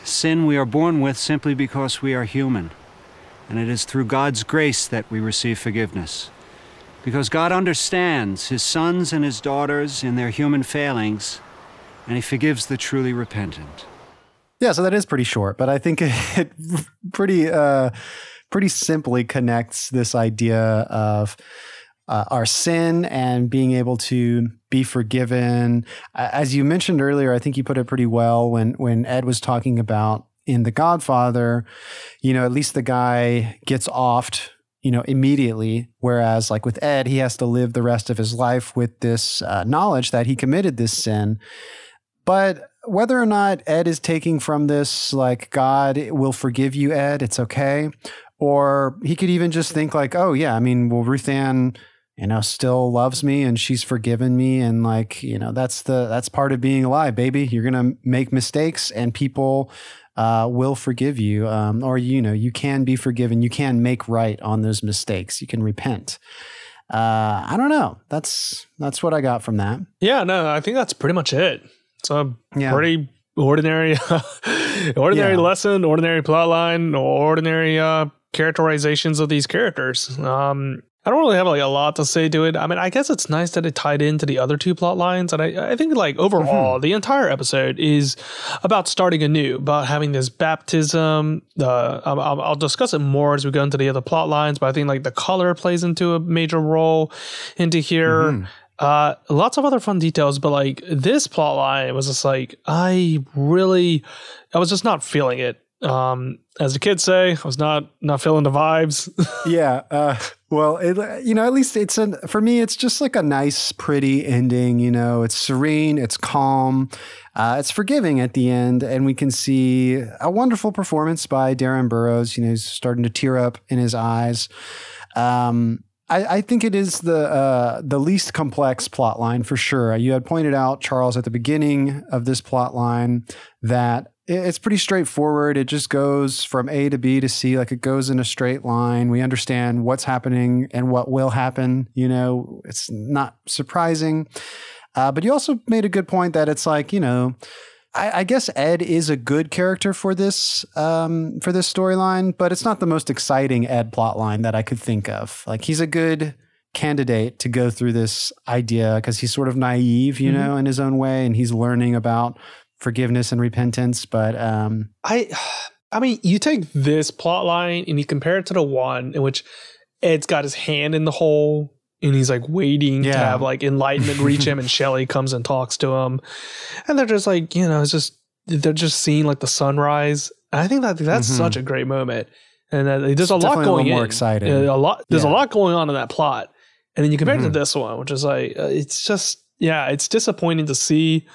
Sin we are born with simply because we are human, and it is through God's grace that we receive forgiveness. Because God understands His sons and His daughters in their human failings, and He forgives the truly repentant. Yeah, so that is pretty short, but I think <laughs> it pretty uh, pretty simply connects this idea of uh, our sin and being able to be forgiven. As you mentioned earlier, I think you put it pretty well when when Ed was talking about in The Godfather, you know, at least the guy gets offed, you know, immediately. Whereas, like with Ed, he has to live the rest of his life with this uh, knowledge that he committed this sin. But whether or not Ed is taking from this, like, God will forgive you, Ed, it's okay. Or he could even just think, like, oh, yeah, I mean, well, Ruth Ann you know still loves me and she's forgiven me and like you know that's the that's part of being alive baby. You're gonna make mistakes and people uh, will forgive you. Um, or you know you can be forgiven. You can make right on those mistakes. You can repent. Uh, i don't know. That's that's what i got from that. Yeah no i think that's pretty much it it's a yeah. pretty ordinary <laughs> ordinary yeah. lesson ordinary plot line ordinary uh, characterizations of these characters um, I don't really have like a lot to say to it. I mean, I guess it's nice that it tied into the other two plot lines, and I, I think like overall, mm-hmm. the entire episode is about starting anew, about having this baptism. The I'll, I'll, discuss it more as we go into the other plot lines, but I think like the color plays into a major role into here. Mm-hmm. Uh, lots of other fun details, but like this plot line was just like I really, I was just not feeling it. Um, as the kids say, I was not not feeling the vibes. <laughs> yeah. Uh, well, it, you know, at least it's an for me. It's just like a nice, pretty ending. You know, it's serene, it's calm, uh, it's forgiving at the end, and we can see a wonderful performance by Darren Burrows. You know, he's starting to tear up in his eyes. Um, I, I, think it is the uh, the least complex plot line for sure. You had pointed out Charles at the beginning of this plot line that it's pretty straightforward. It just goes from A to B to C, like it goes in a straight line. We understand what's happening and what will happen. You know, it's not surprising. Uh, but you also made a good point that it's like, you know, I, I guess Ed is a good character for this um, for this storyline, but it's not the most exciting Ed plotline that I could think of. Like he's a good candidate to go through this idea because he's sort of naive, you mm-hmm. know, in his own way, and he's learning about forgiveness and repentance. But um, I, I mean, you take this plot line and you compare it to the one in which Ed's got his hand in the hole and he's like waiting yeah. to have like enlightenment reach him, and <laughs> Shelly comes and talks to him, and they're just like, you know, it's just they're just seeing like the sunrise. And I think that that's mm-hmm. such a great moment, and uh, there's a lot going a more in. exciting. A lot. There's yeah. a lot going on in that plot, and then you compare mm-hmm. it to mm-hmm. this one, which is like uh, it's just yeah, it's disappointing to see,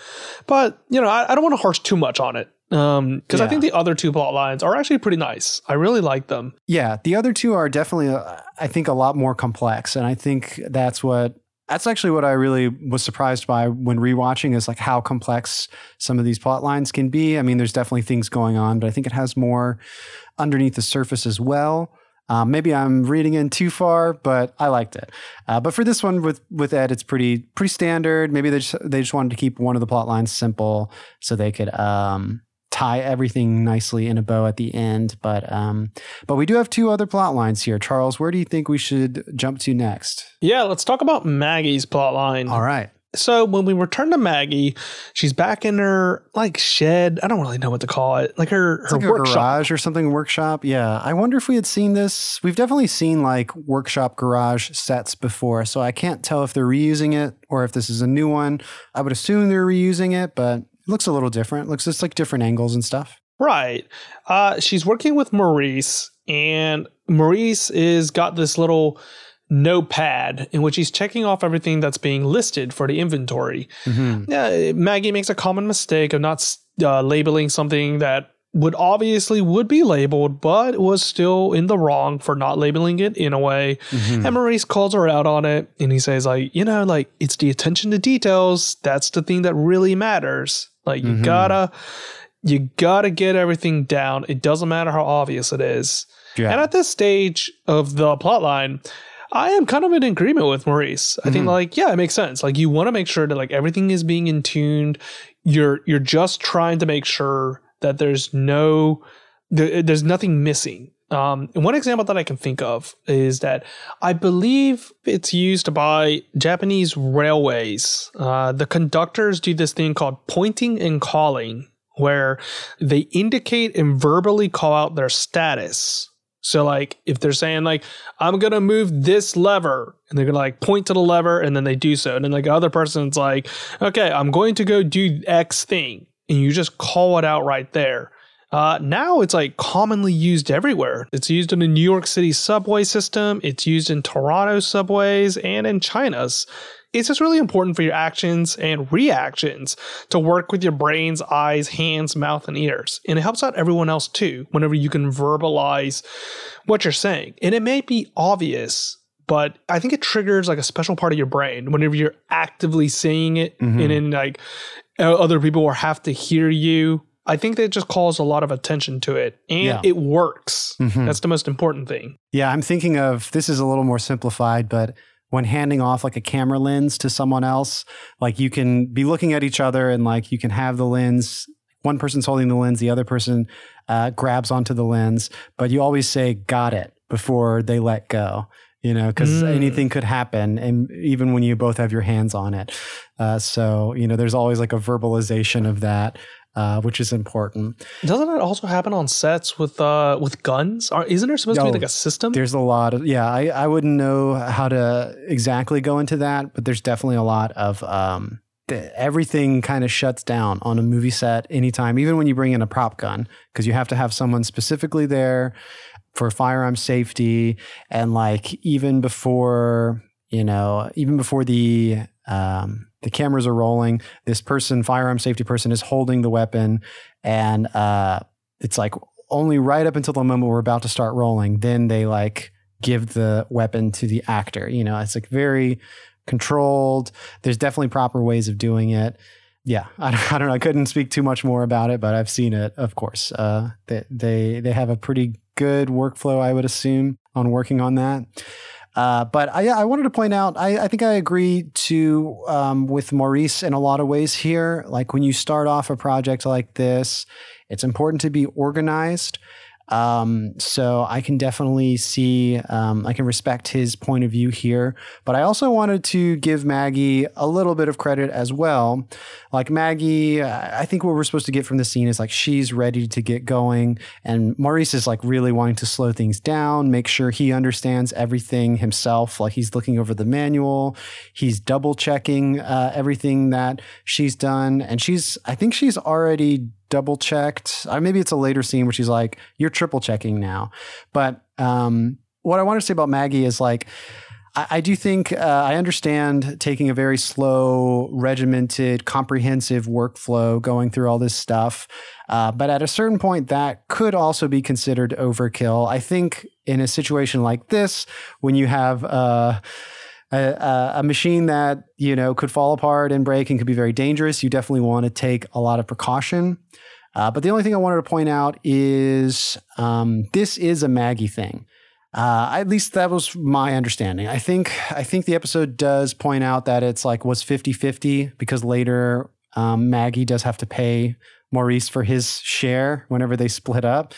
but you know, I, I don't want to harsh too much on it um because yeah. i think the other two plot lines are actually pretty nice i really like them yeah the other two are definitely uh, i think a lot more complex and i think that's what that's actually what i really was surprised by when rewatching is like how complex some of these plot lines can be i mean there's definitely things going on but i think it has more underneath the surface as well Um, maybe I'm reading in too far, but I liked it. Uh, but for this one with with Ed, it's pretty pretty standard. Maybe they just they just wanted to keep one of the plot lines simple so they could um, tie everything nicely in a bow at the end. But um, but we do have two other plot lines here. Charles, where do you think we should jump to next? Yeah, let's talk about Maggie's plot line. All right. So when we return to Maggie, she's back in her like shed. I don't really know what to call it. Like her It's her like a workshop. garage or something workshop. Yeah, I wonder if we had seen this. We've definitely seen like workshop garage sets before, so I can't tell if they're reusing it or if this is a new one. I would assume they're reusing it, but it looks a little different. It looks just like different angles and stuff. Right. Uh, she's working with Maurice, and Maurice is got this little notepad in which he's checking off everything that's being listed for the inventory. Yeah, Maggie makes a common mistake of not uh, labeling something that would obviously would be labeled, but was still in the wrong for not labeling it in a way. Mm-hmm. And Maurice calls her out on it, and he says, like, you know, like it's the attention to details that's the thing that really matters. Like you mm-hmm. gotta, you gotta get everything down. It doesn't matter how obvious it is. Yeah. And at this stage of the plot line, I am kind of in agreement with Maurice. I think mm-hmm. like, yeah, it makes sense. Like you want to make sure that like everything is being in tuned. You're you're just trying to make sure that there's no there, there's nothing missing. Um, and one example that I can think of is that I believe it's used by Japanese railways. Uh, the conductors do this thing called pointing and calling, where they indicate and verbally call out their status. So like if they're saying like I'm gonna move this lever and they're gonna like point to the lever and then they do so and then like the other person's like okay I'm going to go do X thing and you just call it out right there. Uh, now it's like commonly used everywhere. It's used in the New York City subway system. It's used in Toronto subways and in China's. It's just really important for your actions and reactions to work with your brains, eyes, hands, mouth, and ears. And it helps out everyone else too whenever you can verbalize what you're saying. And it may be obvious, but I think it triggers like a special part of your brain whenever you're actively saying it and then like other people will have to hear you. I think that just calls a lot of attention to it and Yeah. it works. Mhm. That's the most important thing. Yeah, I'm thinking of this is a little more simplified, but when handing off like a camera lens to someone else, like you can be looking at each other and like you can have the lens. One person's holding the lens, the other person uh, grabs onto the lens, but you always say "got it" before they let go. You know, because Mm. anything could happen, and even when you both have your hands on it. Uh, so you know, there's always like a verbalization of that, uh, which is important. Doesn't it also happen on sets with uh with guns? Are, isn't there supposed to Oh, be like a system? There's a lot of yeah. I I wouldn't know how to exactly go into that, but there's definitely a lot of um. th- Everything kind of shuts down on a movie set anytime, even when you bring in a prop gun, because you have to have someone specifically there for firearm safety, and like even before you know, even before the um, the cameras are rolling, this person, firearm safety person, is holding the weapon, and uh, it's like only right up until the moment we're about to start rolling, then they like give the weapon to the actor. You know, it's like very controlled. There's definitely proper ways of doing it. Yeah, <laughs> I don't, I don't know. I couldn't speak too much more about it, but I've seen it, of course. Uh, they, they they have a pretty good workflow, I would assume, on working on that. Uh, but I, I wanted to point out, I, I think I agree to um, with Maurice in a lot of ways here. Like when you start off a project like this, it's important to be organized. Um, so I can definitely see, um, I can respect his point of view here. But I also wanted to give Maggie a little bit of credit as well. Like Maggie, I think what we're supposed to get from the scene is like she's ready to get going, and Maurice is like really wanting to slow things down, make sure he understands everything himself. Like he's looking over the manual, he's double checking uh, everything that she's done, and she's, I think she's already double checked. Uh, maybe it's a later scene where she's like, "You're triple checking now," but um, what I want to say about Maggie is like. I, I do think uh, I understand taking a very slow, regimented, comprehensive workflow, going through all this stuff. Uh, but at a certain point, that could also be considered overkill. I think in a situation like this, when you have uh, a, a, machine that you know could fall apart and break and could be very dangerous, you definitely want to take a lot of precaution. Uh, but the only thing I wanted to point out is um, this is a Maggie thing. Uh, at least that was my understanding. I think I think the episode does point out that it's like was 50-50 because later um, Maggie does have to pay Maurice for his share whenever they split up.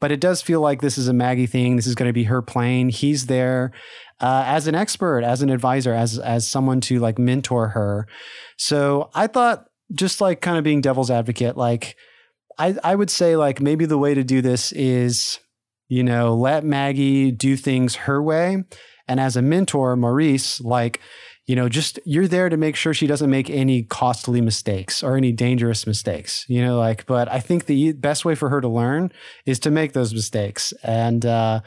But it does feel like this is a Maggie thing. This is going to be her plane. He's there uh, as an expert, as an advisor, as as someone to like mentor her. So I thought, just like kind of being devil's advocate, like I I would say like maybe the way to do this is you know let Maggie do things her way, and as a mentor, Maurice like you know, just you're there to make sure she doesn't make any costly mistakes or any dangerous mistakes, you know, like, but I think the best way for her to learn is to make those mistakes. And uh,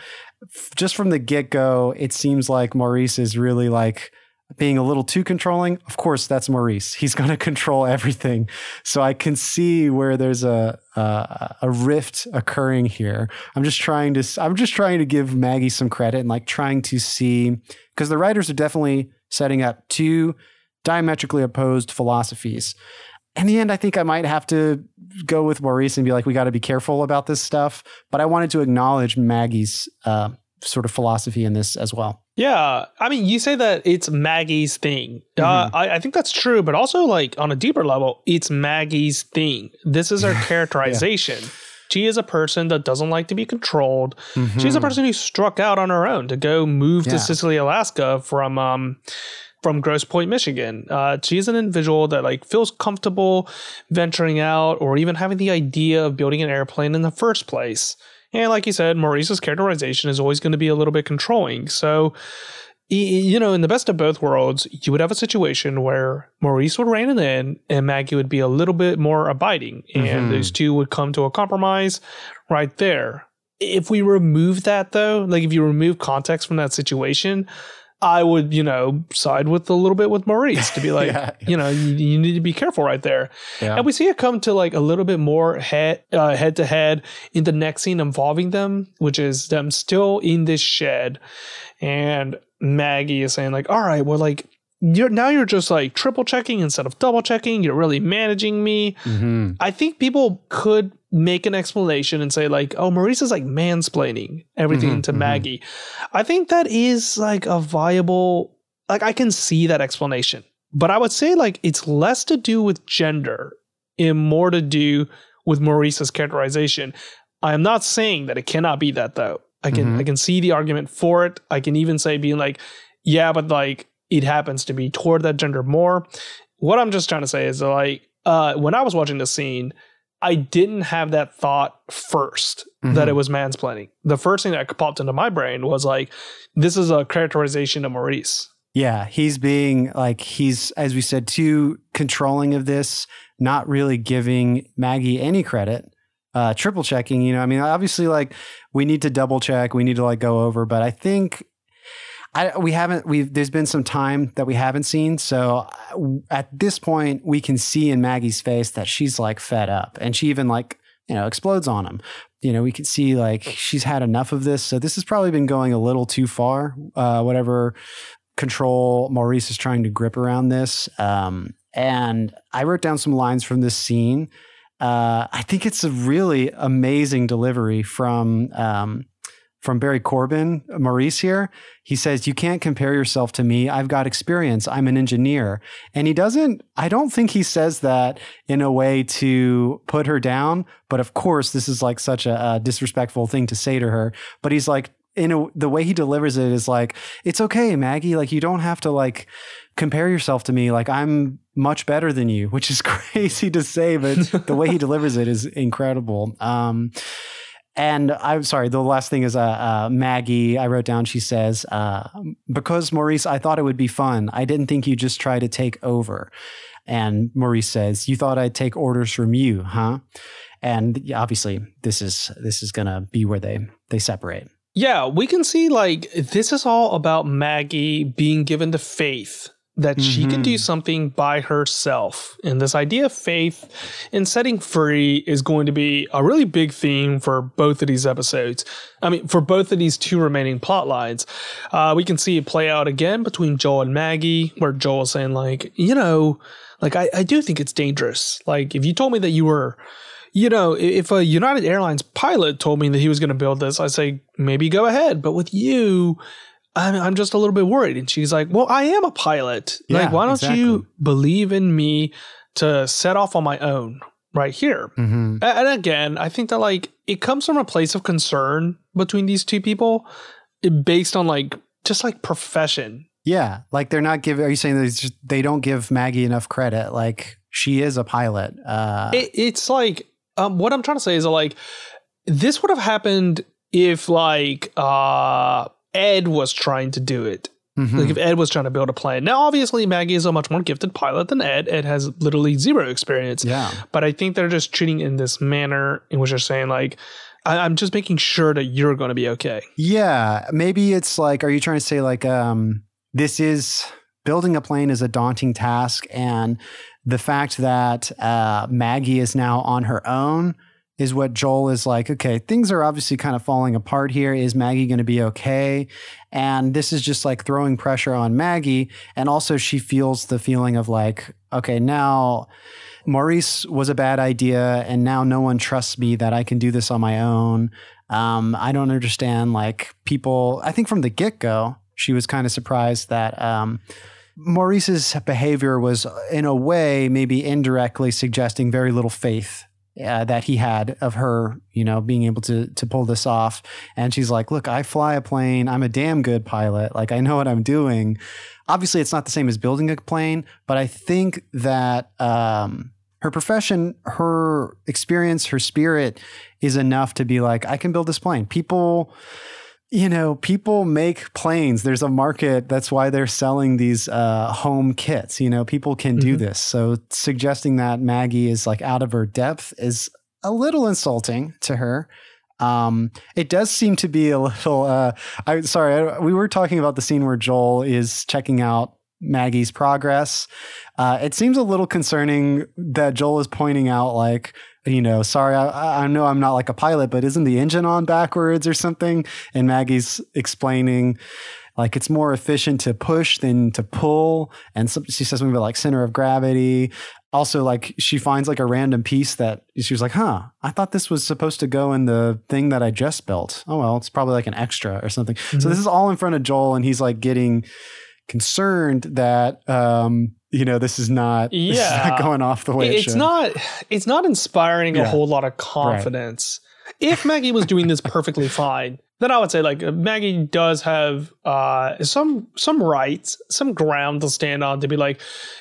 just from the get go, it seems like Maurice is really like, being a little too controlling, of course, that's Maurice. He's going <laughs> to control everything. So I can see where there's a, a, a rift occurring here. I'm just trying to I'm just trying to give Maggie some credit and like trying to see because the writers are definitely setting up two diametrically opposed philosophies. In the end, I think I might have to go with Maurice and be like, we got to be careful about this stuff. But I wanted to acknowledge Maggie's uh, sort of philosophy in this as well. Yeah, I mean, you say that it's Maggie's thing. Uh, mm-hmm. Uh, I, I, think that's true, but also like on a deeper level, it's Maggie's thing. This is her <laughs> characterization. yeah. She is a person that doesn't like to be controlled. Mm-hmm. She's a person who struck out on her own to go move yeah. to Cicely, Alaska from um, from Grosse Pointe, Michigan. Uh, she's an individual that like feels comfortable venturing out or even having the idea of building an airplane in the first place. And like you said, Maurice's characterization is always going to be a little bit controlling. So you know, in the best of both worlds, you would have a situation where Maurice would rein it in and Maggie would be a little bit more abiding, and mm-hmm. those two would come to a compromise right there. If we remove that, though, like if you remove context from that situation, I would, you know, side with a little bit with Maurice to be <laughs> like, yeah. you know, you, you, need to be careful right there. Yeah. And we see it come to like a little bit more head uh, head to head in the next scene involving them, which is them still in this shed, and Maggie is saying like, all right, well, like you're now you're just like triple checking instead of double checking. You're really managing me. Mm-hmm. I think people could make an explanation and say like, oh, Maurice is like mansplaining everything mm-hmm, to mm-hmm. Maggie. I think that is like a viable. Like I can see that explanation, but I would say like it's less to do with gender and more to do with Maurice's characterization. I am not saying that it cannot be that though. I can mm-hmm. I can see the argument for it. I can even say being like, yeah, but like it happens to be toward that gender more. What I'm just trying to say is like uh, when I was watching the scene, I didn't have that thought 1st mm-hmm. that it was mansplaining. The first thing that popped into my brain was like, this is a characterization of Maurice. Yeah, he's being like he's as we said too controlling of this, not really giving Maggie any credit uh, triple checking. You know, I mean, obviously, like we need to double check, we need to like go over, but I think I, we haven't. We've there's been some time that we haven't seen, so uh, at this point, we can see in Maggie's face that she's like fed up, and she even like you know explodes on him. You know, we can see like she's had enough of this, so this has probably been going a little too far. Uh, whatever control Maurice is trying to grip around this. Um, and I wrote down some lines from this scene uh, I think it's a really amazing delivery from um, from Barry Corbin, Maurice here. He says, You can't compare yourself to me. I've got experience. I'm an engineer. And he doesn't, I don't think he says that in a way to put her down. But of course, this is like such a, a disrespectful thing to say to her. But he's like, in a, the way he delivers it is like, It's okay, Maggie. Like, you don't have to like compare yourself to me. Like, I'm much better than you, <laughs> which is <laughs> crazy to say, but the way he delivers it is incredible. Um, and I'm sorry, the last thing is uh, uh, Maggie. I wrote down, she says, uh, because Maurice, I thought it would be fun. I didn't think you'd just try to take over. And Maurice says, You thought I'd take orders from you, huh? And obviously, this is this is gonna be where they they separate. Yeah, we can see like this is all about Maggie being given the faith that mm-hmm. she can do mm-hmm. something by herself. And this idea of faith and setting free is going to be a really big theme for both of these episodes. I mean, for both of these two remaining plot lines. Uh, we can see it play out again between Joel and Maggie, where Joel is saying, like, you know, like, I, I do think it's dangerous. Like, if you told me that you were you know, if a United Airlines pilot told me that he was going to build this, I'd say maybe go ahead. But with you, I'm, I'm just a little bit worried. And she's like, well, I am a pilot. Yeah, like, why don't exactly. you believe in me to set off on my own right here? Mhm. And again, I think that like it comes from a place of concern between these two people eh, based on like just like profession. Yeah, like they're not giving. Are you saying that just, they don't give Maggie enough credit? Like she is a pilot. Uh, It, it's like um, what I'm trying to say is that, like this would have happened if like uh Ed was trying to do it. mhm. Like if Ed was trying to build a plane. Now, obviously, Maggie is a much more gifted pilot than Ed. Ed has literally zero experience. yeah, But I think they're just treating in this manner in which they're saying like, I- I'm just making sure that you're going to be okay. yeah. Maybe it's like, are you trying to say like, um, this is building a plane is a daunting task, and the fact that uh, Maggie is now on her own is what Joel is like. Okay, things are obviously kind of falling apart here. Is Maggie going to be okay? And this is just like throwing pressure on Maggie, and also she feels the feeling of like, okay, now. Maurice was a bad idea, and now no one trusts me that I can do this on my own. Um, I don't understand. Like people, I think from the get go, she was kind of surprised that um, Maurice's behavior was, in a way, maybe indirectly suggesting very little faith uh, that he had of her, you know, being able to to pull this off. And she's like, "Look, I fly a plane. I'm a damn good pilot. Like I know what I'm doing." Obviously, it's not the same as building a plane, but I think that um, her profession, her experience, her spirit is enough to be like, I can build this plane. People, you know, people make planes. There's a market. That's why they're selling these uh, home kits. You know, people can do Mhm. this. So suggesting that Maggie is like out of her depth is a little insulting to her. Um, it does seem to be a little. Uh, I sorry, I, we were talking about the scene where Joel is checking out Maggie's progress. Uh, it seems a little concerning that Joel is pointing out, like, you know, sorry, I, I know I'm not like a pilot, but isn't the engine on backwards or something? And Maggie's explaining, like, it's more efficient to push than to pull. And some, she says something about like center of gravity. Also, like, she finds like a random piece that she was like, huh, I thought this was supposed to go in the thing that I just built. Oh, well, it's probably like an extra or something. So Mhm. this is all in front of Joel, and he's like getting concerned that, um, you know, this is not, <laughs> this is Yeah. not going off the way it it's should. not it's not inspiring Yeah. a whole lot of confidence. If Maggie was doing this perfectly fine, then I would say like Maggie does have uh some some rights, some ground to stand on to be like,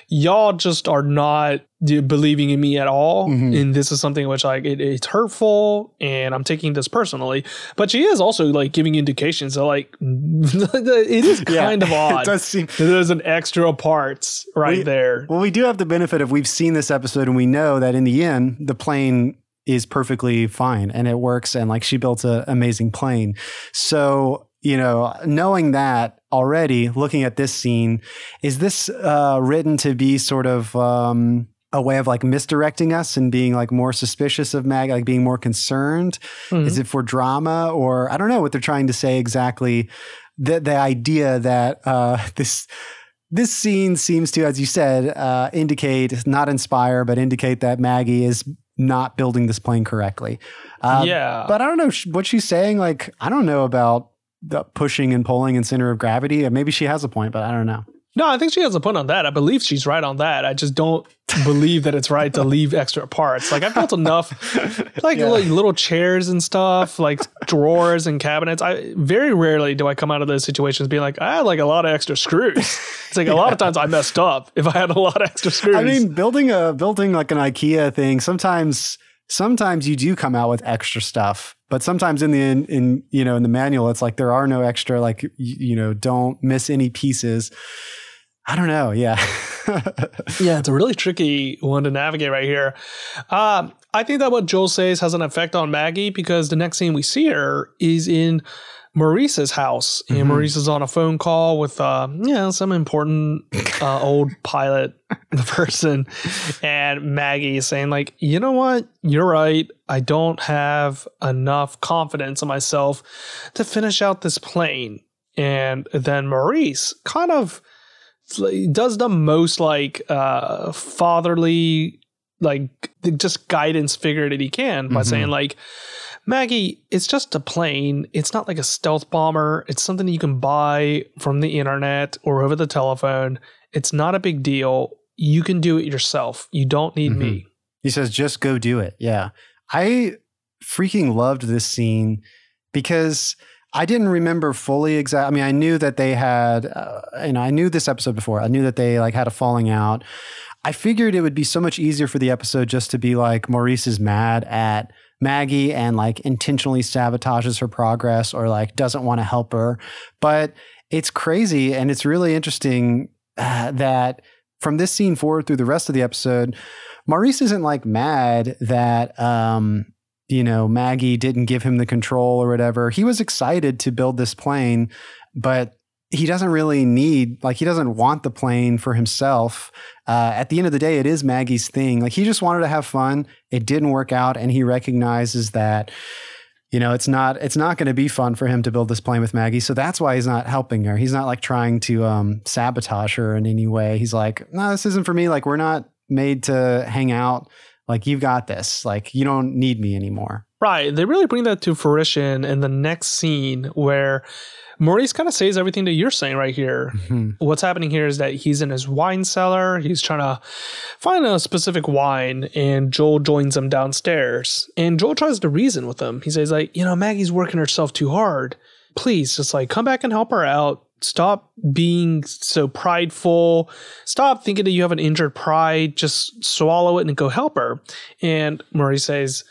y'all just are not believing in me at all, Mhm. and this is something which like it, it's hurtful, and I'm taking this personally. But she is also like giving indications that like <laughs> it is Yeah. kind of <laughs> odd. it does seem. There's an extra part right We- there. Well, we do have the benefit of we've seen this episode and we know that in the end, the plane is perfectly fine and it works. And like she built an amazing plane. So, you know, knowing that already, looking at this scene, is this uh, written to be sort of um, a way of like misdirecting us and being like more suspicious of Mag, like being more concerned? Mhm. Is it for drama or I don't know what they're trying to say exactly? The the idea that uh, <laughs> this this scene seems to, as you said, uh, indicate not inspire, but indicate that Maggie is not building this plane correctly. Uh, yeah. but I don't know what she's saying. Like I don't know about the pushing and pulling and center of gravity. Maybe she has a point, but I don't know. No, I think she has a point on that. I believe she's right on that. I just don't believe that it's right to <laughs> leave extra parts. Like I've built enough, like Yeah. li- little chairs and stuff, like drawers and cabinets. I very rarely do I come out of those situations being like, I had like a lot of extra screws. It's like a lot of <laughs> times I messed up if I had a lot of extra screws. I mean, building a building like an IKEA thing. Sometimes, sometimes you do come out with extra stuff, but sometimes in the in, in you know in the manual, it's like there are no extra. Like you, you know, don't miss any pieces. I don't know. Yeah. <laughs> yeah, it's a really tricky one to navigate right here. Um, I think that what Joel says has an effect on Maggie because the next scene we see her is in Maurice's house, and Mhm. Maurice is on a phone call with, uh, you know, some important uh, old pilot <laughs> person, and Maggie is saying like, you know what, you're right. I don't have enough confidence in myself to finish out this plane, and then Maurice kind of does the most like uh fatherly like the just guidance figure that he can by Mhm. saying like Maggie, it's just a plane. It's not like a stealth bomber. It's something you can buy from the internet or over the telephone. It's not a big deal. You can do it yourself. You don't need me. He says, just go do it. Yeah. I freaking loved this scene because I didn't remember fully exact. I mean, I knew that they had, uh, you know, I knew this episode before. I knew that they like had a falling out. I figured it would be so much easier for the episode just to be like Maurice is mad at Maggie and like intentionally sabotages her progress or like doesn't want to help her. But it's crazy and it's really interesting uh, that from this scene forward through the rest of the episode, Maurice isn't like mad that um you know Maggie didn't give him the control or whatever. He was excited to build this plane, but he doesn't really need like he doesn't want the plane for himself. Uh, at the end of the day, it is Maggie's thing. Like he just wanted to have fun. It didn't work out, and he recognizes that you know it's not it's not going to be fun for him to build this plane with Maggie. So that's why he's not helping her. He's not like trying to um, sabotage her in any way. He's like, no, this isn't for me. Like we're not made to hang out. Like you've got this. Like you don't need me anymore. Right. They really bring that to fruition in the next scene where Maurice kind of says everything that you're saying right here. Mm-hmm. What's happening here is that he's in his wine cellar. He's trying to find a specific wine, and Joel joins him downstairs. And Joel tries to reason with him. He says, like, you know, Maggie's working herself too hard. Please, just like come back and help her out. Stop being so prideful. Stop thinking that you have an injured pride. Just swallow it and go help her. And Maurice says,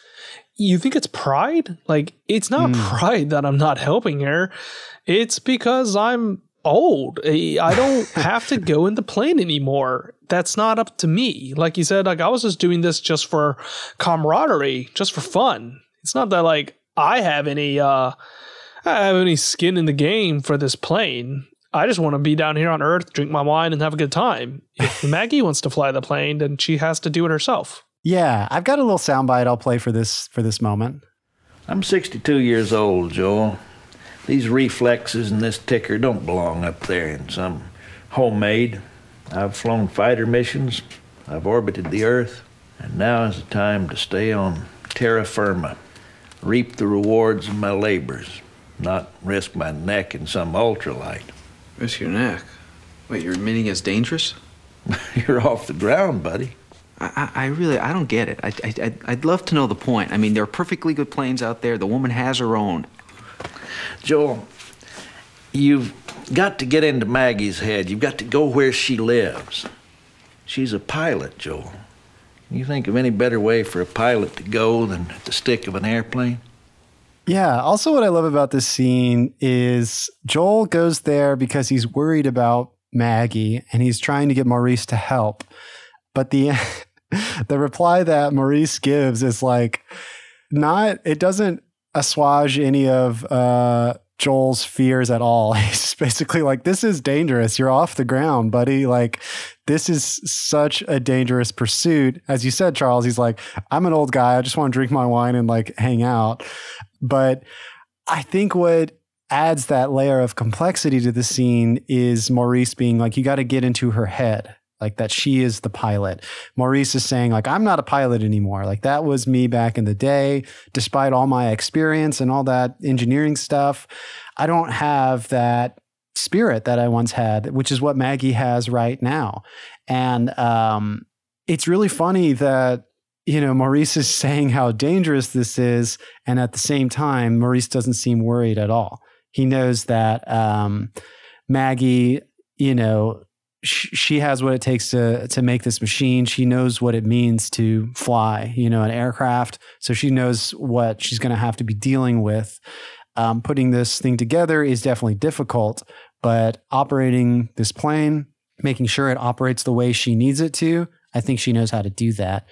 you think it's pride? Like, it's not pride that I'm not helping her. It's because I'm old. I I don't <laughs> have to go in the plane anymore. That's not up to me. Like you said, like I was just doing this just for camaraderie, just for fun. It's not that like I have any uh I have any skin in the game for this plane. I just want to be down here on Earth, drink my wine, and have a good time. If <laughs> Maggie wants to fly the plane, then she has to do it herself. Yeah, I've got a little soundbite I'll play for this for this moment. I'm 62 years old, Joel. These reflexes and this ticker don't belong up there in some homemade. I've flown fighter missions, I've orbited the Earth, and now is the time to stay on terra firma, reap the rewards of my labors, not risk my neck in some ultralight. Risk your neck. Wait, you're admitting it's dangerous? <laughs> You're off the ground, buddy. I, I, I really, I don't get it. I, I, I'd- I'd love to know the point. I mean, there are perfectly good planes out there. The woman has her own. Joel, you've got to get into Maggie's head. You've got to go where she lives. She's a pilot, Joel. You think of any better way for a pilot to go than at the stick of an airplane? Yeah. Also, what I love about this scene is Joel goes there because he's worried about Maggie and he's trying to get Maurice to help. But the <laughs> the reply that Maurice gives is like not. It doesn't assuage any of uh, Joel's fears at all. <laughs> He's basically like, "This is dangerous. You're off the ground, buddy. Like." This is such a dangerous pursuit. As you said, Charles, he's like, I'm an old guy. I just want to drink my wine and like hang out. But I think what adds that layer of complexity to the scene is Maurice being like, you got to get into her head. Like that she is the pilot. Maurice is saying, like, I'm not a pilot anymore. Like that was me back in the day. Despite all my experience and all that engineering stuff, I don't have that spirit that I once had, which is what Maggie has right now. And um, it's really funny that you know, Maurice is saying how dangerous this is. And at the same time, Maurice doesn't seem worried at all. He knows that um, Maggie, you know, sh- she has what it takes to, to make this machine. She knows what it means to fly, you know, an aircraft. So she knows what she's going to have to be dealing with. Um, putting this thing together is definitely difficult, but operating this plane, making sure it operates the way she needs it to, I think she knows how to do that.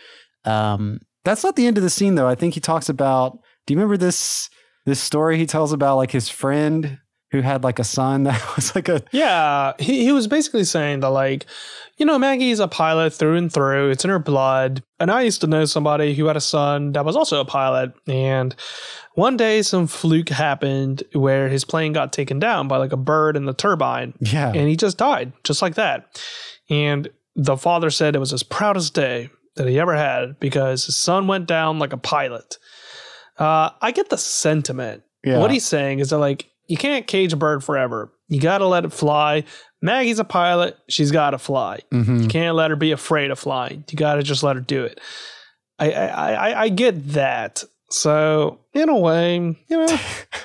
Um, that's not the end of the scene though. I think he talks about. Do you remember this this story he tells about like his friend who had like a son <laughs> that was like a Yeah, he, he was basically saying that, like, you know, Maggie's a pilot through and through. It's in her blood. And I used to know somebody who had a son that was also a pilot. And one day, some fluke happened where his plane got taken down by like a bird in the turbine. yeah And he just died, just like that. And the father said it was his proudest day. That he ever had because his son went down like a pilot. Uh, I get the sentiment. Yeah. What he's saying is that like you can't cage a bird forever. You got to let it fly. Maggie's a pilot. She's got to fly. Mhm. You can't let her be afraid of flying. You got to just let her do it. I, I I I get that. So in a way, you know, <laughs>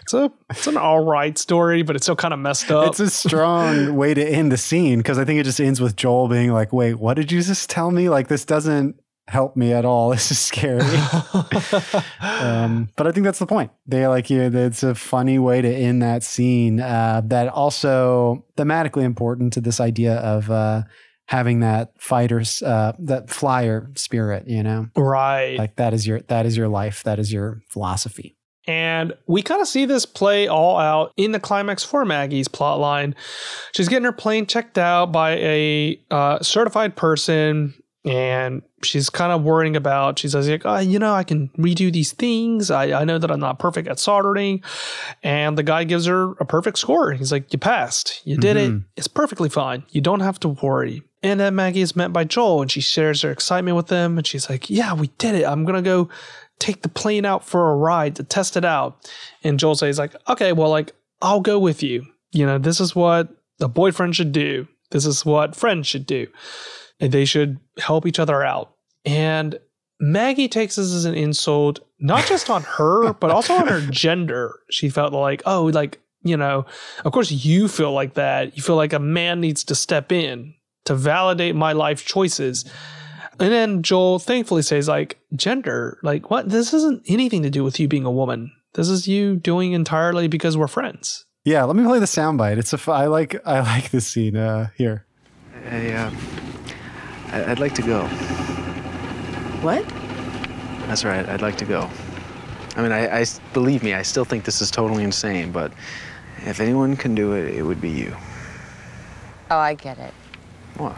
it's a it's an all right story, but it's still kind of messed up. It's a strong way to end the scene because I think it just ends with Joel being like, "Wait, what did you just tell me? Like this doesn't help me at all. <laughs> This is scary." <laughs> um, but I think that's the point. They like you. It's a funny way to end that scene. Uh, that also thematically important to this idea of uh, having that fighter's uh, that flyer spirit. You know, right. like that is your that is your life. That is your philosophy. And we kind of see this play all out in the climax for Maggie's plotline. She's getting her plane checked out by a uh, certified person, and she's kind of worrying about. She says, like, oh, you know, I can redo these things. I, I know that I'm not perfect at soldering. And the guy gives her a perfect score. He's like, you passed. You did it. Mhm. It's perfectly fine. You don't have to worry. And then Maggie is met by Joel, and she shares her excitement with them. And she's like, yeah, we did it. I'm going to go take the plane out for a ride to test it out. And Joel says, like, okay, well, like, I'll go with you. You know, this is what a boyfriend should do. This is what friends should do. And they should help each other out. And Maggie takes this as an insult, not just on her, <laughs> but also on her gender. She felt like, oh, like, you know, of course you feel like that. You feel like a man needs to step in to validate my life choices. And then Joel thankfully says, like, gender, like, what? This isn't anything to do with you being a woman. This is you doing entirely because we're friends. Yeah, let me play the soundbite. It's a f- I like I like this scene uh, here. I, uh, I- I'd like to go. What? That's right, I'd like to go. I mean, I believe me, I still think this is totally insane, but if anyone can do it, it would be you. Oh, I get it. What?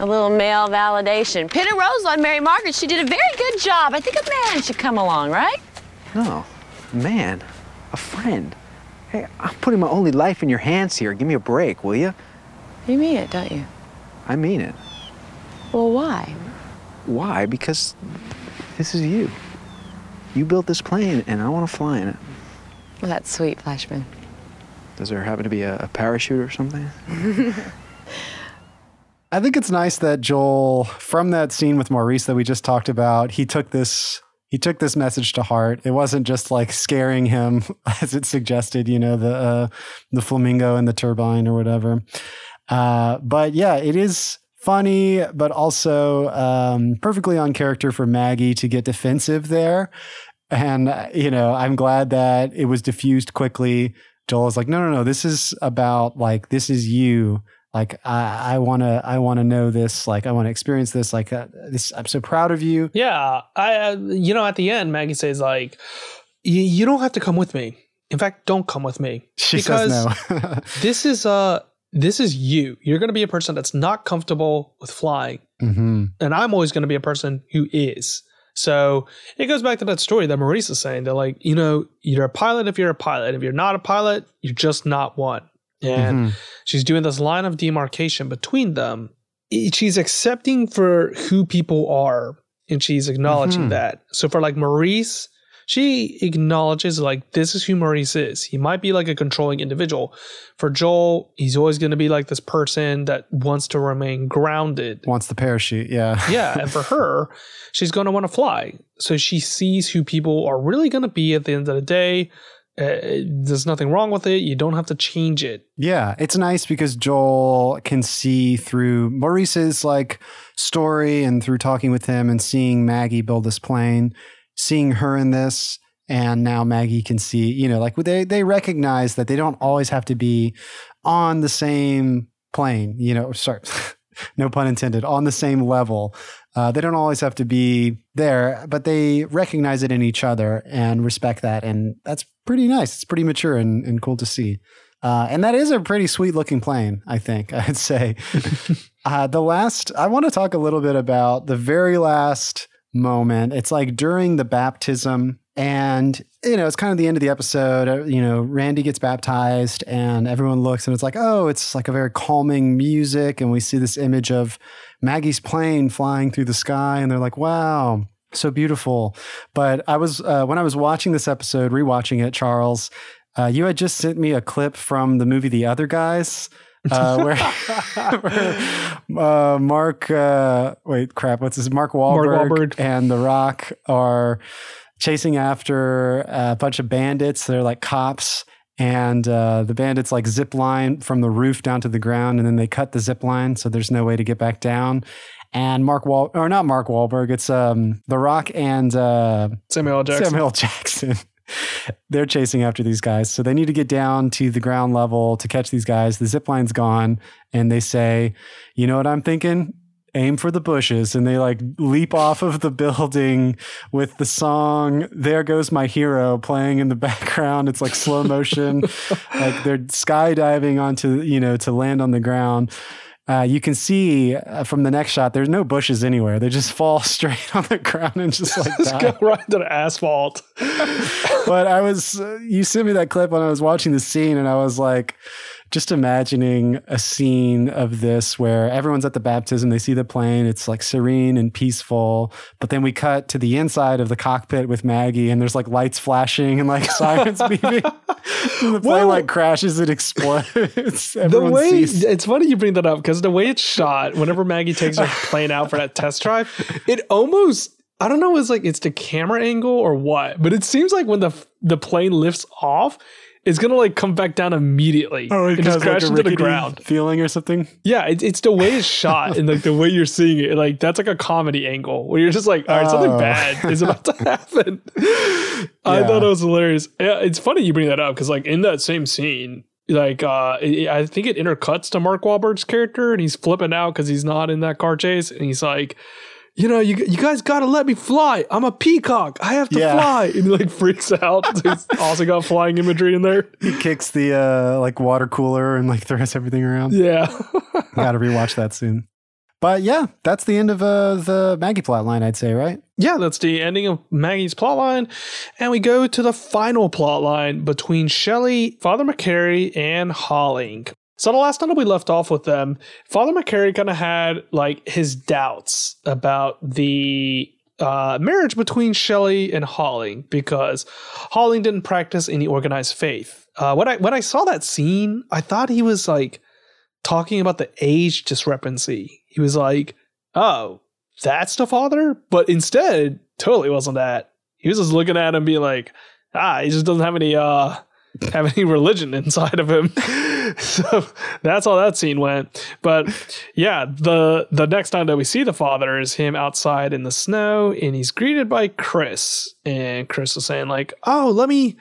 A little male validation. Pin a rose on Mary Margaret. She did a very good job. I think a man should come along, right? No, man, a friend. Hey, I'm putting my only life in your hands here. Give me a break, will you? You mean it, don't you? I mean it. Well, why? Why? Because this is you. You built this plane, and I want to fly in it. Well, that's sweet, Fleischman. Does there happen to be a, a parachute or something? <laughs> I think it's nice that Joel, from that scene with Maurice that we just talked about, he took this he took this message to heart. It wasn't just like scaring him, <laughs> as it suggested, you know, the uh, the flamingo and the turbine or whatever. Uh, but yeah, it is funny, but also um, perfectly on character for Maggie to get defensive there. And uh, you know, I'm glad that it was diffused quickly. Joel is like, no, no, no. This is about like this is you like I, I want to i want to know this like i want to experience this like uh, this i'm so proud of you Yeah, I uh, you know at the end Maggie says like "Y- you don't have to come with me. In fact, don't come with me she because says no <laughs> <laughs> this is uh this is you. You're going to be a person that's not comfortable with flying, hmm and I'm always going to be a person who is. So it goes back to that story that Maurice is saying that like you know you're a pilot if you're a pilot. If you're not a pilot, you're just not one. And Mhm. she's doing this line of demarcation between them. She's accepting for who people are and she's acknowledging Mhm. that. So for like Maurice, she acknowledges like this is who Maurice is. He might be like a controlling individual. For Joel, he's always going to be like this person that wants to remain grounded. wants the parachute yeah Yeah, and for <laughs> her, she's going to want to fly. So she sees who people are really going to be at the end of the day. Uh, there's nothing wrong with it. You don't have to change it. Yeah, it's nice because Joel can see through Maurice's like story and through talking with him and seeing Maggie build this plane, seeing her in this, and now Maggie can see, you know, like they they recognize that they don't always have to be on the same plane, you know, sorry, <laughs> no pun intended, on the same level. Uh, they don't always have to be there, but they recognize it in each other and respect that. And that's pretty nice. It's pretty mature and, and cool to see. Uh, and that is a pretty sweet looking plane, I think, <laughs> I'd say. <laughs> uh, the last, I want to talk a little bit about the very last moment. It's like during the baptism, and you know, it's kind of the end of the episode. uh, You know, Randy gets baptized, and everyone looks, and it's like, oh, it's like a very calming music, and we see this image of Maggie's plane flying through the sky, and they're like, wow. So beautiful. But I was, uh, when I was watching this episode, rewatching it, Charles, uh, you had just sent me a clip from the movie The Other Guys, uh, <laughs> where, uh, Mark, uh, wait, crap, what's this? Mark Wahlberg, Wahlberg. and The Rock are chasing after a bunch of bandits. They're like cops. And uh, the bandits like zip line from the roof down to the ground, and then they cut the zip line, so there's no way to get back down. And Mark Wal, or not Mark Wahlberg, it's um, The Rock and uh, Samuel Jackson. Samuel Jackson. <laughs> They're chasing after these guys. So they need to get down to the ground level to catch these guys. The zip line's gone. And they say, you know what I'm thinking? Aim for the bushes. And they like leap off of the <laughs> building with the song There Goes My Hero playing in the <laughs> background. It's like slow motion. <laughs> like they're skydiving onto, you know, to land on the ground. Uh, you can see uh, from the next shot, there's no bushes anywhere. They just <laughs> fall straight on the ground and just like die go right to the asphalt. <laughs> but I was, uh, you sent me that clip when I was watching the scene, and I was like, just imagining a scene of this where everyone's at the baptism, they see the plane, it's like serene and peaceful. But then we cut to the inside of the cockpit with Maggie, and there's like lights flashing and like sirens <laughs> beeping. the plane Well- like crashes and explodes. <laughs> The way sees. it's funny you bring that up because the way it's shot, whenever Maggie takes her <laughs> plane out for that test drive, it almost I don't know, it's like it's the camera angle or what, but it seems like when the the plane lifts off, it's gonna like come back down immediately Oh, and it just has, like, crash into the ground. feeling or something. Yeah, it, it's the way it's shot and like the way you're seeing it. Like that's like a comedy angle where you're just like, all right, something Oh. bad is about to <laughs> happen. I thought it was hilarious. Yeah, it's funny you bring that up because like in that same scene, like uh, it, I think it intercuts to Mark Wahlberg's character and he's flipping out because he's not in that car chase and he's like. You know, you, you guys got to let me fly. I'm a peacock. I have to Yeah. fly. And he like freaks out. <laughs> He's also got flying imagery in there. He kicks the uh, like water cooler and like throws everything around. Yeah. <laughs> Got to rewatch that soon. But yeah, that's the end of uh, the Maggie plot line, I'd say, right? yeah, that's the ending of Maggie's plot line. And we go to the final plot line between Shelly, Father McCary, and Holling. So the last time that we left off with them, Father McCary kind of had like his doubts about the uh, marriage between Shelly and Holling because Holling didn't practice any organized faith. Uh, when I when I saw that scene, I thought he was like talking about the age discrepancy. He was like, "Oh, that's the father," but instead, totally wasn't that. He was just looking at him, being like, "Ah, he just doesn't have any uh have any <laughs> religion inside of him." <laughs> <laughs> so that's how that scene went. But yeah, the the next time that we see the father is him outside in the snow, and he's greeted by Chris, and Chris is saying like, "Oh, let me."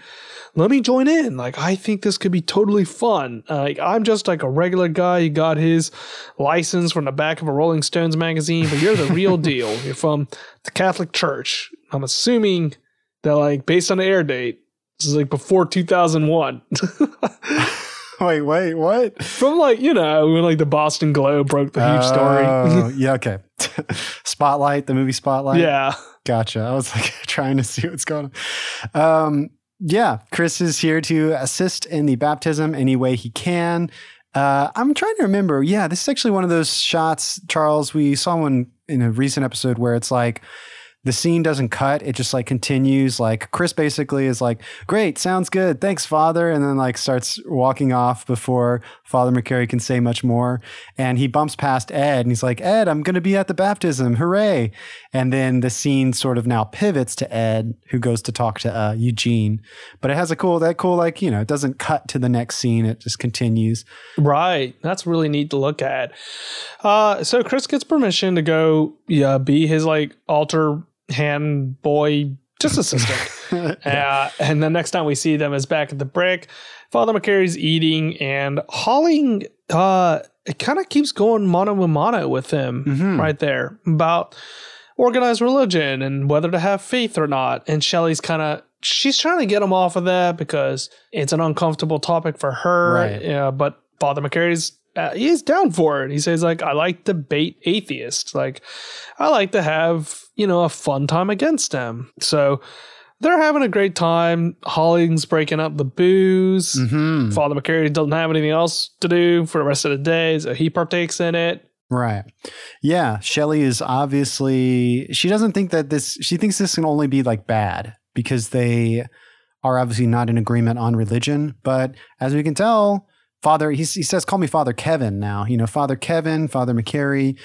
let me join in. Like, I think this could be totally fun. Uh, like, I'm just like a regular guy who got his license from the back of a Rolling Stones magazine, but you're the real <laughs> deal. You're from the Catholic Church. I'm assuming that, like, based on the air date, this is like before 2001. <laughs> <laughs> Wait, wait, what? from like, you know, when like the Boston Globe broke the huge story. Oh, <laughs> yeah, okay. <laughs> Spotlight, the movie Spotlight. yeah. Gotcha. I was like trying to see what's going on. Um, yeah, Chris is here to assist in the baptism any way he can. Uh, I'm trying to remember. Yeah, this is actually one of those shots, Charles. We saw one in a recent episode where it's like the scene doesn't cut; it just like continues. Like Chris basically is like, "Great, sounds good, thanks, Father," and then like starts walking off before Father McCary can say much more. And he bumps past Ed, and he's like, "Ed, I'm going to be at the baptism, hooray!" And then the scene sort of now pivots to Ed, who goes to talk to uh, Eugene. But it has a cool, that cool, like you know, it doesn't cut to the next scene; it just continues. Right. That's really neat to look at. Uh, so Chris gets permission to go yeah, be his like altar hand boy, just assistant. <laughs> uh, and the next time we see them is back at the brick. Father McCary's eating and Holling. uh it kind of keeps going mano a mano with him Mhm. right there about organized religion and whether to have faith or not. And Shelly's kind of she's trying to get him off of that because it's an uncomfortable topic for her. Right. Yeah, but Father McCary's uh, he's down for it. He says like, I like to bait atheists. Like, I like to have you know a fun time against them. So they're having a great time. Holling's breaking up the booze. Mhm. Father McCary doesn't have anything else to do for the rest of the day, so he partakes in it. Right. Yeah. Shelly is obviously, she doesn't think that this, she thinks this can only be like bad because they are obviously not in agreement on religion. But as we can tell, Father, he's, he says, call me Father Kevin now. You know, Father Kevin, Father McCary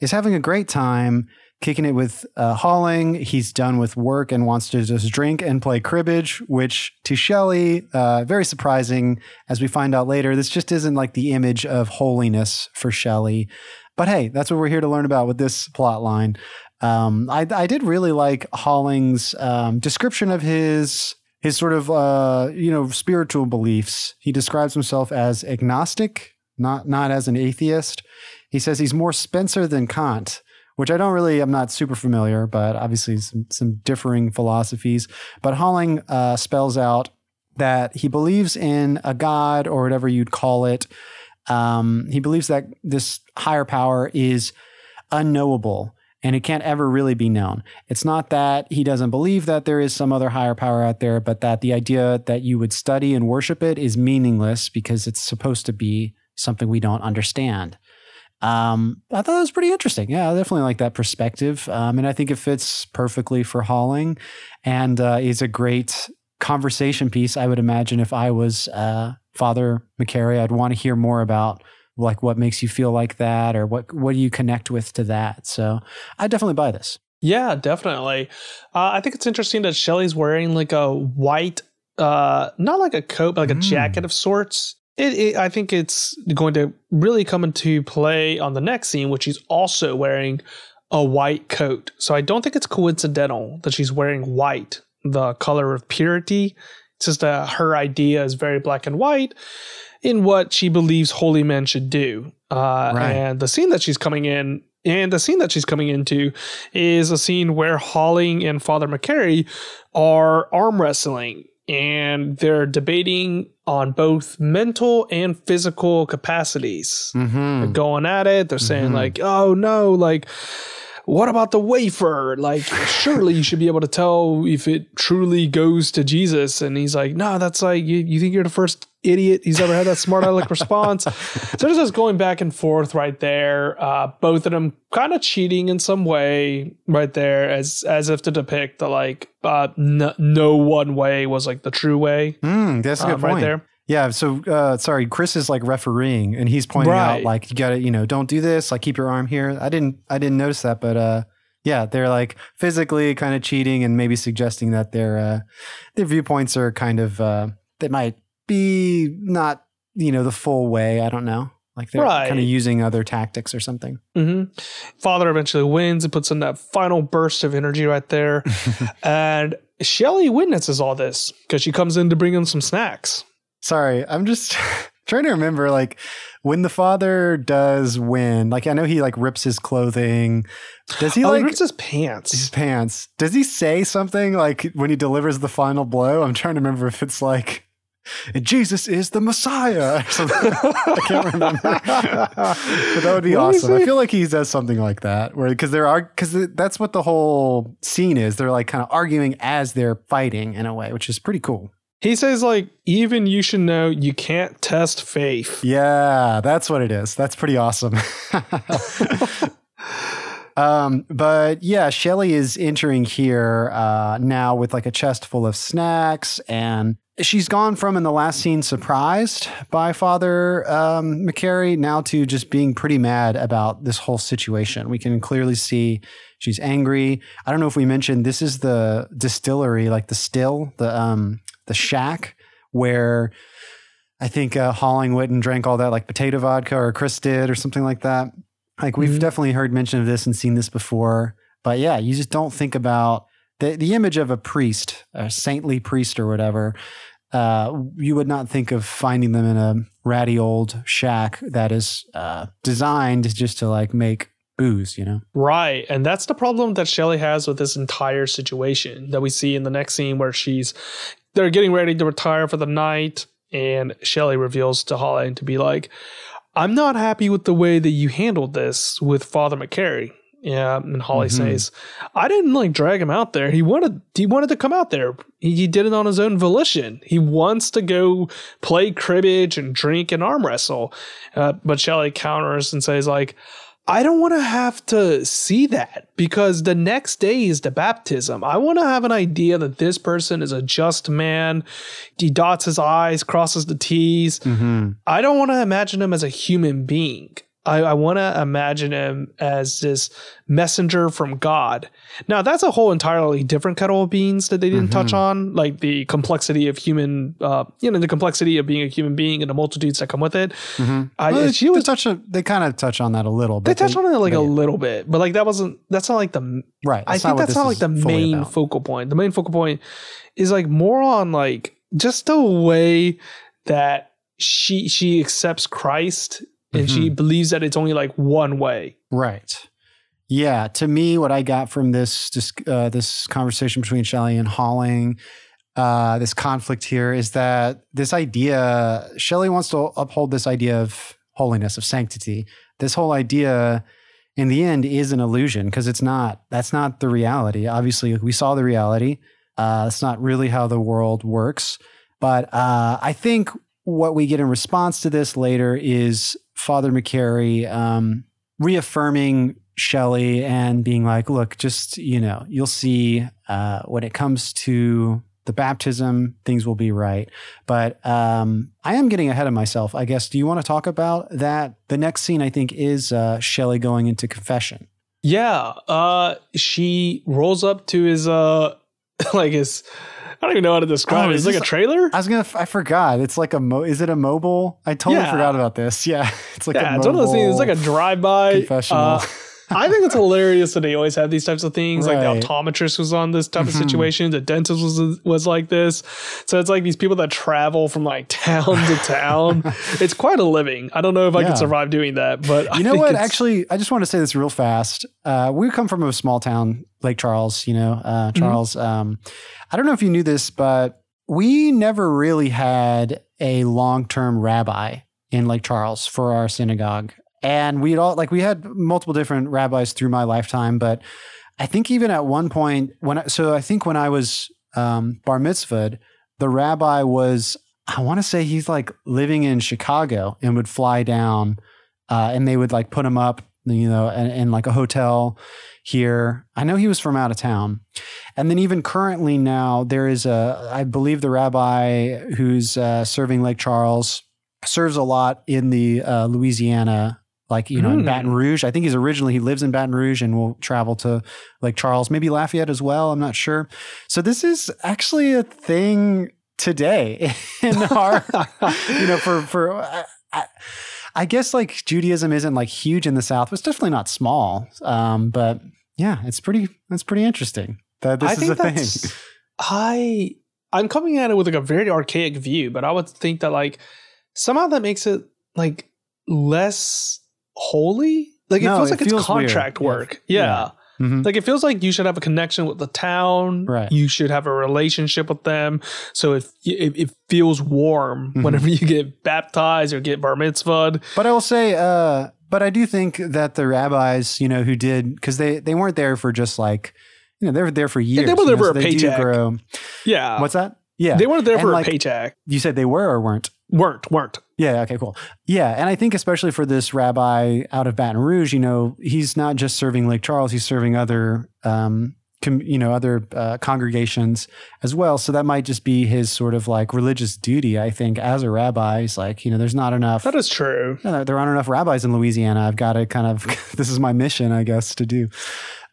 is having a great time kicking it with uh, Holling. He's done with work and wants to just drink and play cribbage, which to Shelly, uh, very surprising as we find out later. This just isn't like the image of holiness for Shelly. But hey, that's what we're here to learn about with this plot line. Um, I, I did really like Holling's um, description of his his sort of uh, you know spiritual beliefs. He describes himself as agnostic, not not as an atheist. He says he's more Spencer than Kant, which I don't really, I'm not super familiar, but obviously some, some differing philosophies. But Holling uh, spells out that he believes in a God or whatever you'd call it. Um, he believes that this higher power is unknowable and it can't ever really be known. It's not that he doesn't believe that there is some other higher power out there, but that the idea that you would study and worship it is meaningless because it's supposed to be something we don't understand. Um, I thought that was pretty interesting. Yeah, I definitely like that perspective. Um, and I think it fits perfectly for Holling and uh, is a great conversation piece. I would imagine if I was uh, Father McCary, I'd want to hear more about like what makes you feel like that or what what do you connect with to that. So I definitely buy this. Yeah, definitely. Uh, I think it's interesting that Shelly's wearing like a white, uh, not like a coat, but like a Mm. jacket of sorts. It, it, I think it's going to really come into play on the next scene, which she's also wearing a white coat. So I don't think it's coincidental that she's wearing white, the color of purity. It's just uh, her idea is very black and white in what she believes holy men should do. Uh, Right. And the scene that she's coming in, and the scene that she's coming into is a scene where Holling and Father McCary are arm wrestling and they're debating on both mental and physical capacities. They're Mm-hmm. going at it. They're saying, Mhm. like, oh no, like, what about the wafer? Like, surely you should be able to tell if it truly goes to Jesus. And he's like, no, that's like, you, you think you're the first idiot he's ever had that smart aleck <laughs> response. So there's just going back and forth right there. Uh, both of them kind of cheating in some way right there as, as if to depict the like, uh, no, no one way was like the true way. Mm, that's a good um, point. right there. Yeah. So, uh, sorry, Chris is like refereeing, and he's pointing out like you got to, you know, don't do this. Like keep your arm here. I didn't, I didn't notice that, but uh, yeah, they're like physically kind of cheating and maybe suggesting that their uh, their viewpoints are kind of uh, they might be not, you know, the full way. I don't know. Like they're Right. kind of using other tactics or something. hmm Father eventually wins and puts in that final burst of energy right there. <laughs> and Shelly witnesses all this because she comes in to bring him some snacks. Sorry, I'm just <laughs> trying to remember like when the father does win. Like I know he like rips his clothing. Does he oh, like he rips his pants? his pants? Does he say something like when he delivers the final blow? I'm trying to remember if it's like Jesus is the Messiah. <laughs> I can't remember. but that would be What awesome. I feel like he does something like that, where because there are because that's what the whole scene is. They're like kind of arguing as they're fighting in a way, which is pretty cool. He says, like, even you should know you can't test faith. Yeah, that's what it is. That's pretty awesome. <laughs> um, but yeah, Shelly is entering here uh, now with like a chest full of snacks, and she's gone from in the last scene surprised by Father um, McCary now to just being pretty mad about this whole situation. We can clearly see she's angry. I don't know if we mentioned this is the distillery, like the still, the um, the shack where I think uh, Holling went and drank all that like potato vodka or Chris did or something like that. Like we've Mhm. definitely heard mention of this and seen this before. But yeah, you just don't think about the, the image of a priest, a saintly priest or whatever. Uh, you would not think of finding them in a ratty old shack that is uh, designed just to like make booze, you know? Right. And that's the problem that Shelly has with this entire situation that we see in the next scene where she's they're getting ready to retire for the night and Shelly reveals to Holling to be like, I'm not happy with the way that you handled this with Father McCary. Yeah, and Holly Mhm. says, I didn't like drag him out there. He wanted he wanted to come out there. He, he did it on his own volition. He wants to go play cribbage and drink and arm wrestle. Uh, but Shelly counters and says like, I don't want to have to see that because the next day is the baptism. I want to have an idea that this person is a just man. He dots his I's, crosses the T's. Mhm. I don't want to imagine him as a human being. I, I want to imagine him as this messenger from God. Now, that's a whole entirely different kettle of beans that they didn't touch on, like the complexity of human, uh, you know, the complexity of being a human being and the multitudes that come with it. Mhm. I, Well, she they, was, touch on- they kind of touch on that a little. Bit. They But touched on it like a little bit, but like that wasn't, that's not like the, right. I think that's not like the main about. focal point. The main focal point is like more on like just the way that she she accepts Christ and she Mm-hmm. believes that it's only like one way. Right. Yeah. To me, what I got from this this, uh, this conversation between Shelly and Holling, uh, this conflict here is that this idea, Shelly wants to uphold this idea of holiness, of sanctity. This whole idea, in the end, is an illusion because it's not. That's not the reality. Obviously, we saw the reality. Uh, it's not really how the world works. But uh, I think what we get in response to this later is Father McCary um, reaffirming Shelly and being like, look, just, you know, you'll see uh, when it comes to the baptism, things will be right. But um, I am getting ahead of myself, I guess. Do you want to talk about that? The next scene, I think, is uh, Shelly going into confession. Yeah. Uh she rolls up to his uh <laughs> like his don't even know how to describe Oh, it. is It's like a trailer. I was gonna. I forgot. It's like a. Mo- is it a mobile? I totally Yeah. forgot about this. <laughs> Yeah, it's like yeah, a it's one of those things. It's like a drive-by. confessional. Uh, I think it's hilarious that they always have these types of things. Like the optometrist was on this type of Mhm. situation. The dentist was was like this. So it's like these people that travel from like town to town. <laughs> it's quite a living. I don't know if I Yeah. could survive doing that, but I you know what? Actually, I just want to say this real fast. Uh, we come from a small town, Lake Charles. You know, uh, Charles. Um, I don't know if you knew this, but we never really had a long-term rabbi in Lake Charles for our synagogue, and we'd all like we had multiple different rabbis through my lifetime, but I think even at one point when I, so I think when I was um, bar mitzvahed, the rabbi was I want to say he's like living in Chicago and would fly down uh, and they would like put him up, you know, in, in like a hotel here. I know he was from out of town. And then even currently now, there is a, I believe the rabbi who's uh, serving Lake Charles serves a lot in the uh, Louisiana, like, you know, in Hmm. Baton Rouge. I think he's originally, he lives in Baton Rouge and will travel to Lake Charles, maybe Lafayette as well. I'm not sure. So this is actually a thing today <laughs> in our, you know, for, for, I, I, I guess like Judaism isn't like huge in the South, it's definitely not small. Um, but yeah, it's pretty, it's pretty interesting that this I is think a thing. I I'm coming at it with like a very archaic view, but I would think that like somehow that makes it like less holy. Like it No, feels it like it's feels weird. contract Yeah. work. Yeah. Mhm. Like it feels like you should have a connection with the town. Right. You should have a relationship with them. So if it, it feels warm Mhm. whenever you get baptized or get bar mitzvahed. But I will say, uh, but I do think that the rabbis, you know, who did because they they weren't there for just like, you know, they were there for years. they were you there know, for so a paycheck. Yeah. What's that? Yeah, They weren't there And, for like, a paycheck. You said they were or weren't? Weren't, weren't. Yeah. Okay. Cool. Yeah, and I think especially for this rabbi out of Baton Rouge, you know, he's not just serving Lake Charles; he's serving other, um, com, you know, other uh, congregations as well. So that might just be his sort of like religious duty. I think as a rabbi, he's like, you know, there's not enough. That is true. No, there aren't enough rabbis in Louisiana. I've got to kind of, <laughs> this is my mission, I guess, to do.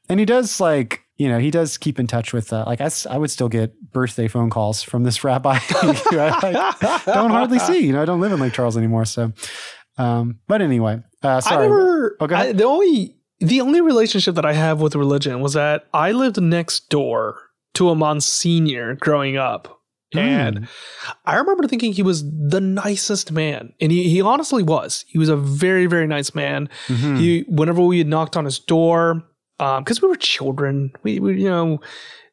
And he does like, you know, he does keep in touch with, uh, like, I would still get birthday phone calls from this <laughs> rabbi who <laughs> I like, don't hardly see. You know, I don't live in Lake Charles anymore. So, um, but anyway, uh, sorry. I never. Oh. I, the only the only relationship that I have with religion was that I lived next door to a Monsignor growing up, Hmm. and I remember thinking he was the nicest man, and he he honestly was. He was a very very nice man. Mhm. He whenever we had knocked on his door. Because we were children. We, we you know,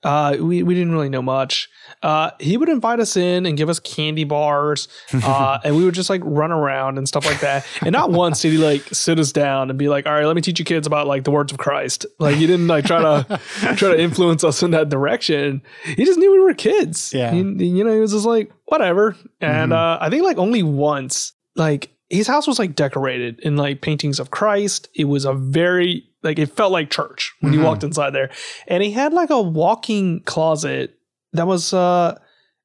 uh, we we didn't really know much. Uh, he would invite us in and give us candy bars, <laughs> uh, and we would just like run around and stuff like that. And not once did he like sit us down and be like, "All right, let me teach you kids about like the words of Christ." Like he didn't like try to <laughs> try to influence us in that direction. He just knew we were kids. Yeah. He- you know, he was just like whatever. And Mhm. uh, I think like only once, like his house was like decorated in like paintings of Christ. It was a very like it felt like church when Mhm. you walked inside there, and he had like a walking closet that was uh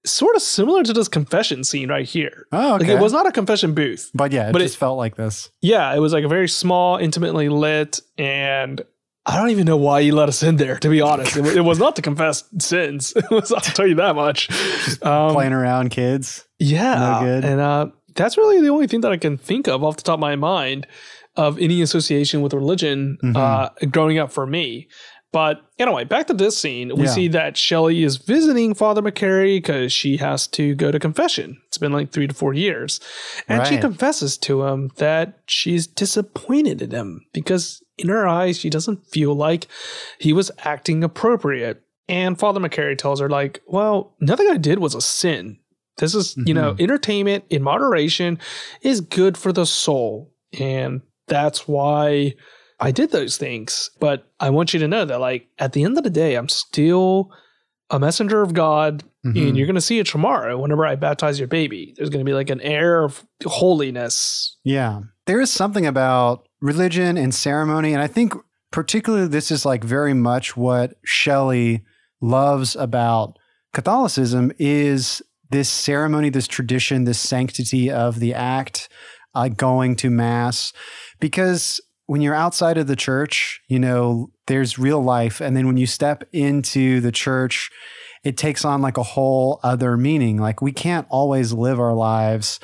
sort of similar to this confession scene right here. Oh, okay. Like it was not a confession booth. but yeah, it but just it- felt like this. Yeah, it was like a very small, intimately lit, and I don't even know why you let us in there. To be honest, it, it was not to confess sins. <laughs> It was, I'll tell you that much. Um, Playing around kids. yeah, No good. and uh, that's really the only thing that I can think of off the top of my mind of any association with religion Mhm. uh, growing up for me. But anyway, back to this scene, we Yeah. see that Shelly is visiting Father McCary because she has to go to confession. It's been like three to four years. And she confesses to him that she's disappointed in him because in her eyes, she doesn't feel like he was acting appropriate. And Father McCary tells her, like, well, nothing I did was a sin. This is, you know, entertainment in moderation is good for the soul. And that's why I did those things. But I want you to know that, like, at the end of the day, I'm still a messenger of God. Mhm. And you're going to see it tomorrow whenever I baptize your baby. There's going to be like an air of holiness. Yeah. There is something about religion and ceremony. And I think, particularly, this is like very much what Shelly loves about Catholicism is this ceremony, this tradition, this sanctity of the act, uh, going to Mass. Because when you're outside of the church, you know, there's real life. And then when you step into the church, it takes on like a whole other meaning. Like we can't always live our lives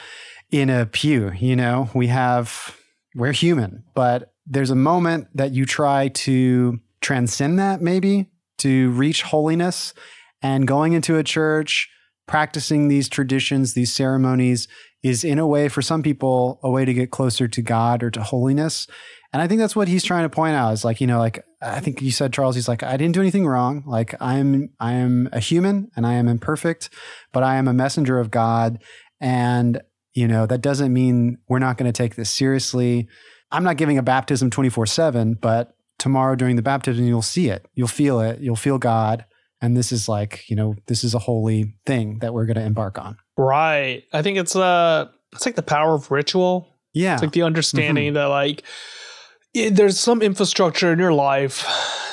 in a pew, you know, we have, we're human, but there's a moment that you try to transcend that maybe to reach holiness and going into a church, practicing these traditions, these ceremonies is in a way for some people a way to get closer to God or to holiness. And I think that's what he's trying to point out is like, you know, like I think you said Charles, he's like, I didn't do anything wrong. Like I am I am a human and I am imperfect, but I am a messenger of God. And, you know, that doesn't mean we're not going to take this seriously. I'm not giving a baptism 24-7, but tomorrow during the baptism, you'll see it. You'll feel it. You'll feel God. And this is like, you know, this is a holy thing that we're going to embark on. Right. I think it's uh it's like the power of ritual. Yeah. It's like the understanding that like i- there's some infrastructure in your life,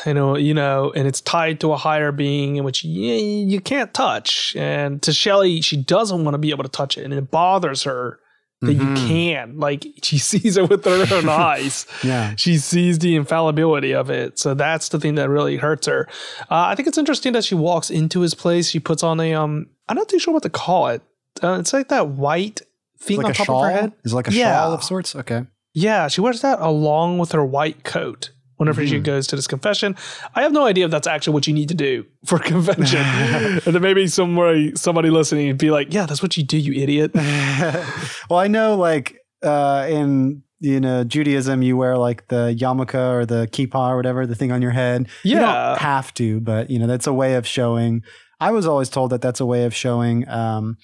you know, you know, and it's tied to a higher being in which you, you can't touch. And to Shelly, she doesn't want to be able to touch it, and it bothers her that Mhm. you can. Like she <laughs> sees it with her own <laughs> eyes. Yeah. She sees the infallibility of it. So that's the thing that really hurts her. Uh, I think it's interesting that she walks into his place. She puts on a um. I'm not too sure what to call it. Uh, it's like that white thing like on top shawl. of her head. Is like a Yeah. shawl of sorts? Okay. Yeah, she wears that along with her white coat whenever she Mhm. goes to this confession. I have no idea if that's actually what you need to do for <laughs> convention. <laughs> and then maybe somebody somebody listening would be like, "Yeah, that's what you do, you idiot." <laughs> well, I know like uh, in you know Judaism, you wear like the yarmulke or the kippah or whatever, the thing on your head. You Yeah. don't have to, but you know that's a way of showing. I was always told that that's a way of showing um,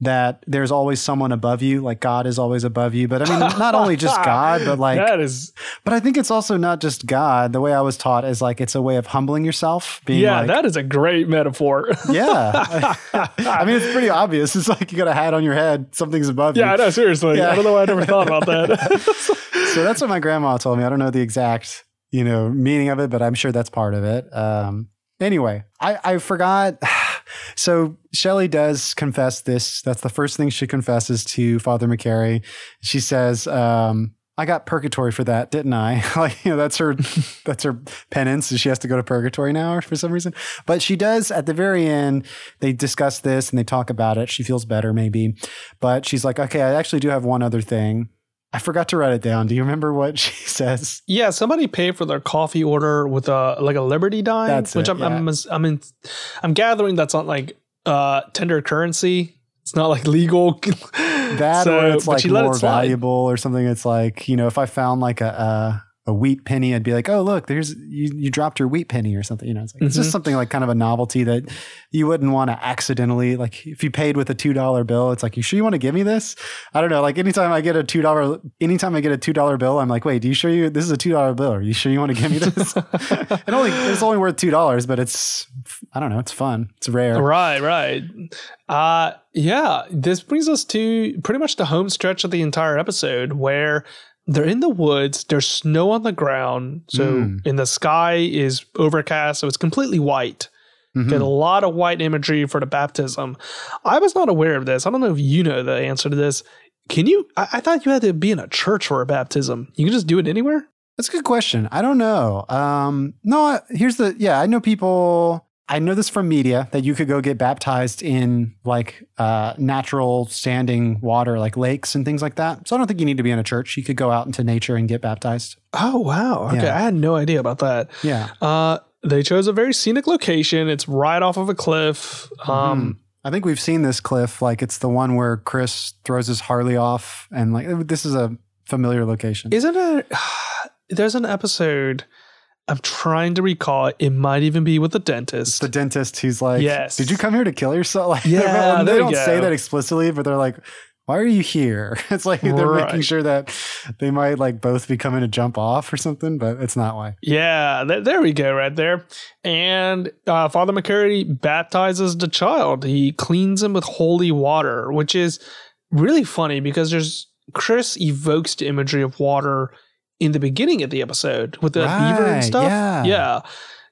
that there's always someone above you, like God is always above you. But I mean, not only just <laughs> God, but like that is But I think it's also not just God. The way I was taught is like it's a way of humbling yourself. Being yeah, like, that is a great metaphor. <laughs> yeah. I mean, it's pretty obvious. It's like you got a hat on your head, something's above you. yeah, I know. Seriously, Yeah. I don't know why I never thought about that. <laughs> So that's what my grandma told me. I don't know the exact, you know, meaning of it, but I'm sure that's part of it. Um, anyway, I, I forgot. So Shelly does confess this. That's the first thing she confesses to Father McCary. She says, um, I got purgatory for that, didn't I? <laughs> like, you know, that's her, <laughs> that's her penance. She has to go to purgatory now for some reason. But she does at the very end, they discuss this and they talk about it. She feels better maybe, but she's like, okay, I actually do have one other thing. I forgot to write it down. Do you remember what <laughs> she says? yeah, somebody paid for their coffee order with a like a Liberty dime, That's which it, I'm, I'm. I'm in, I'm gathering that's not like uh tender currency. It's not like legal. <laughs> That So- or it's like it more valuable or something. It's like, you know, if I found like a, a wheat penny, I'd be like, oh look, there's you, you dropped your wheat penny or something. You know, it's, like, it's just Mhm. something like kind of a novelty that you wouldn't want to accidentally like if you paid with a two dollar bill, it's like you sure you want to give me this? I don't know. Like anytime I get a two dollar, anytime I get a two dollar bill, I'm like, wait, do you sure you this is a two dollar bill? Are you sure you want to give me this? <laughs> it only it's only worth two dollars, but it's I don't know, it's fun, it's rare. Right, right. Uh yeah, this brings us to pretty much the home stretch of the entire episode where they're in the woods, there's snow on the ground, so Mm. and the sky is overcast, so it's completely white. Mhm. Get a lot of white imagery for the baptism. I was not aware of this. I don't know if you know the answer to this. Can you? I, I thought you had to be in a church for a baptism. You can just do it anywhere. That's a good question. I don't know. Um, no, here's the yeah. I know people. I know this from media that you could go get baptized in like uh, natural standing water, like lakes and things like that. So I don't think you need to be in a church. You could go out into nature and get baptized. Oh wow! Okay, Yeah. I had no idea about that. Yeah. Uh, they chose a very scenic location. It's right off of a cliff. Um, I think we've seen this cliff. Like it's the one where Chris throws his Harley off, and like this is a familiar location. Isn't it? <sighs> There's an episode. I'm trying to recall. it. It might even be with the dentist. the dentist who's like, Yes. did you come here to kill yourself? <laughs> Like, Yeah, they don't say that explicitly, but they're like, why are you here? <laughs> It's like they're making sure that they might like both be coming to jump off or something, but it's not why. yeah, th- there we go, right there. And uh, Father McCurry baptizes the child. He cleans him with holy water, which is really funny because there's Chris evokes the imagery of water in the beginning of the episode with the beaver and stuff. yeah. yeah.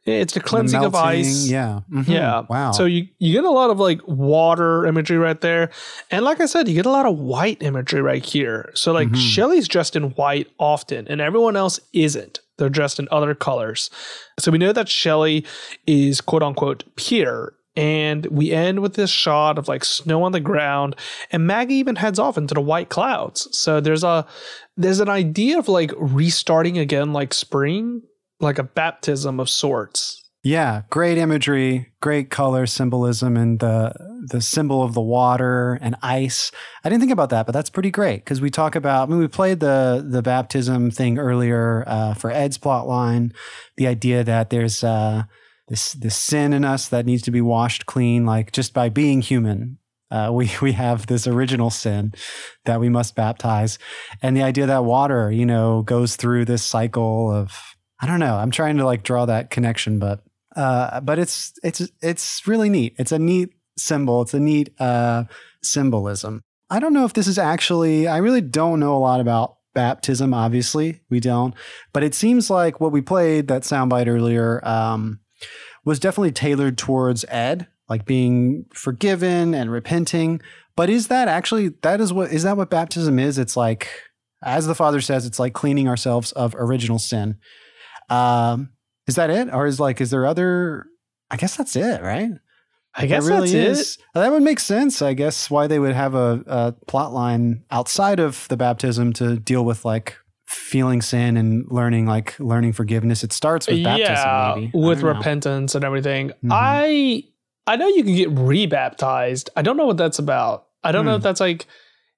It's the cleansing of Melting, ice. Yeah. Mhm. Yeah. Wow. So you, you get a lot of like water imagery right there. And like I said, you get a lot of white imagery right here. So like Mhm. Shelly's dressed in white often and everyone else isn't. They're dressed in other colors. So we know that Shelly is quote unquote pure. And we end with this shot of like snow on the ground and Maggie even heads off into the white clouds. So there's a there's an idea of like restarting again like spring, like a baptism of sorts. Yeah, great imagery, great color symbolism, and the the symbol of the water and ice. I didn't think about that, but that's pretty great because we talk about. I mean, we played the the baptism thing earlier uh, for Ed's plot line. The idea that there's uh, this this sin in us that needs to be washed clean, like just by being human. Uh, we <laughs> we have this original sin that we must baptize, and the idea that water, you know, goes through this cycle of I don't know. I'm trying to like draw that connection, but uh, but it's it's it's really neat. It's a neat symbol. It's a neat uh, symbolism. I don't know if this is actually. I really don't know a lot about baptism. Obviously, we don't. But it seems like what we played that soundbite earlier um, was definitely tailored towards Ed, like being forgiven and repenting. But is that actually that is what is that what baptism is? It's like as the Father says, it's like cleaning ourselves of original sin. Um, is that it, or is like is there other? I guess that's it, right? I guess That that's it. is- That would make sense, I guess, why they would have a, a plot line outside of the baptism to deal with like feeling sin and learning like learning forgiveness. It starts with baptism, yeah, maybe with don't know. repentance and everything. Mhm. I I know you can get rebaptized. I don't know what that's about. I don't know Hmm. if that's like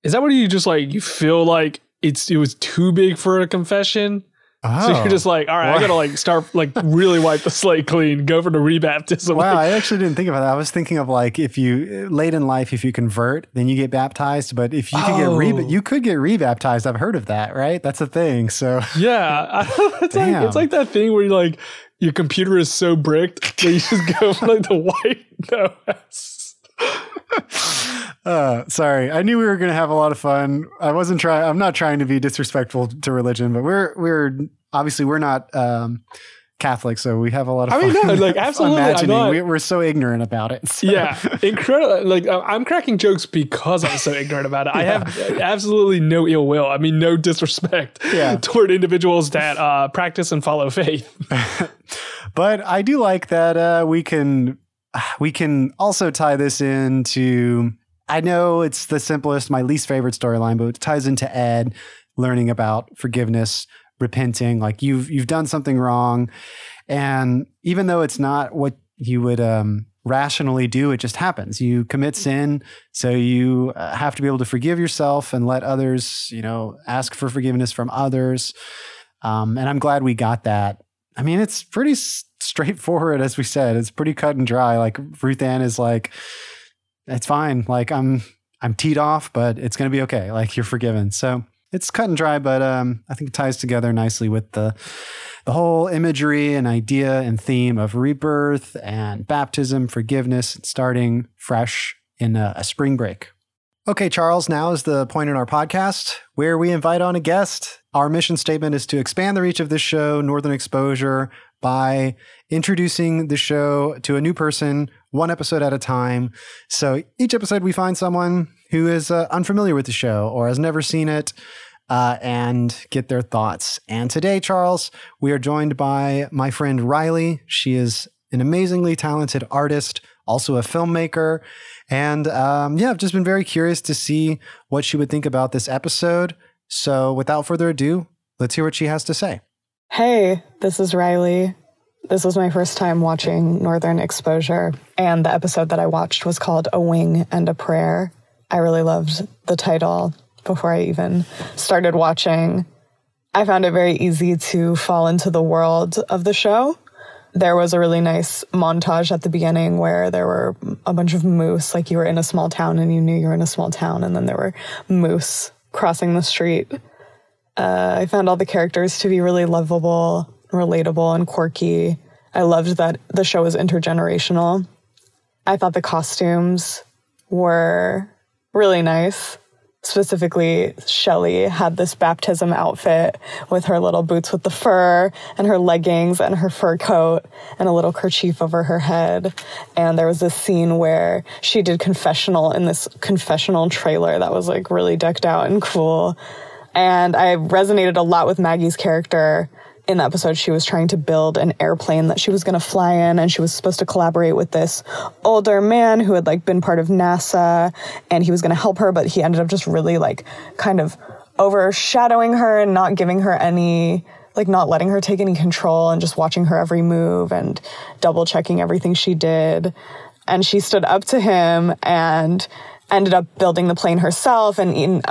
is that what you just like you feel like it's it was too big for a confession? So Oh. you're just like, all right, I gotta like start like really wipe the slate clean, go for the rebaptism. Wow, Like, I <laughs> actually didn't think about that. I was thinking of like if you late in life, if you convert, then you get baptized. But if you could get re, Oh. you could get rebaptized. I've heard of that, right? That's a thing. So yeah, I don't <laughs> know, it's like it's like that thing where you like your computer is so bricked that you just go for like the <laughs> white OS. <laughs> uh, sorry, I knew we were going to have a lot of fun. I wasn't trying. I'm not trying to be disrespectful to religion, but we're we're obviously we're not um, Catholic, so we have a lot of. I mean, fun no, like, absolutely, imagining not- we, we're so ignorant about it. so- Yeah, incredible. Like I- I'm cracking jokes because I'm so ignorant about it. I <laughs> have absolutely no ill will. I mean, no disrespect Yeah. <laughs> toward individuals that uh, practice and follow faith. but I do like that uh, we can <sighs> we can also tie this into. I know it's the simplest, my least favorite storyline, but it ties into Ed learning about forgiveness, repenting. Like you've you've done something wrong, and even though it's not what you would um, rationally do, it just happens. You commit sin, so you uh, have to be able to forgive yourself and let others, you know, ask for forgiveness from others. Um, and I'm glad we got that. I mean, it's pretty straightforward, as we said. It's pretty cut and dry. Like Ruth Ann is like, it's fine. Like I'm, I'm teed off, but it's gonna be okay. Like you're forgiven. So it's cut and dry, but um, I think it ties together nicely with the the whole imagery and idea and theme of rebirth and baptism, forgiveness, starting fresh in a, a spring break. Okay, Charles, now is the point in our podcast where we invite on a guest. Our mission statement is to expand the reach of this show, Northern Exposure, by introducing the show to a new person, one episode at a time. So each episode, we find someone who is uh, unfamiliar with the show or has never seen it. Uh, and get their thoughts. And today, Charles, we are joined by my friend Riley. She is an amazingly talented artist, also a filmmaker. And um, yeah, I've just been very curious to see what she would think about this episode. So without further ado, let's hear what she has to say. Hey, this is Riley. This was my first time watching Northern Exposure, and the episode that I watched was called A Wing and a Prayer. I really loved the title before I even started watching. I found it very easy to fall into the world of the show. There was a really nice montage at the beginning where there were a bunch of moose, like you were in a small town and you knew you were in a small town, and then there were moose crossing the street. Uh, I found all the characters to be really lovable, relatable, and quirky. I loved that the show was intergenerational. I thought the costumes were really nice. Specifically, Shelly had this baptism outfit with her little boots with the fur and her leggings and her fur coat and a little kerchief over her head. And there was this scene where she did confessional in this confessional trailer that was like really decked out and cool. And I resonated a lot with Maggie's character in the episode, she was trying to build an airplane that she was going to fly in, and she was supposed to collaborate with this older man who had like been part of NASA, and he was going to help her, but he ended up just really like kind of overshadowing her and not giving her any like not letting her take any control and just watching her every move and double checking everything she did. And she stood up to him and ended up building the plane herself and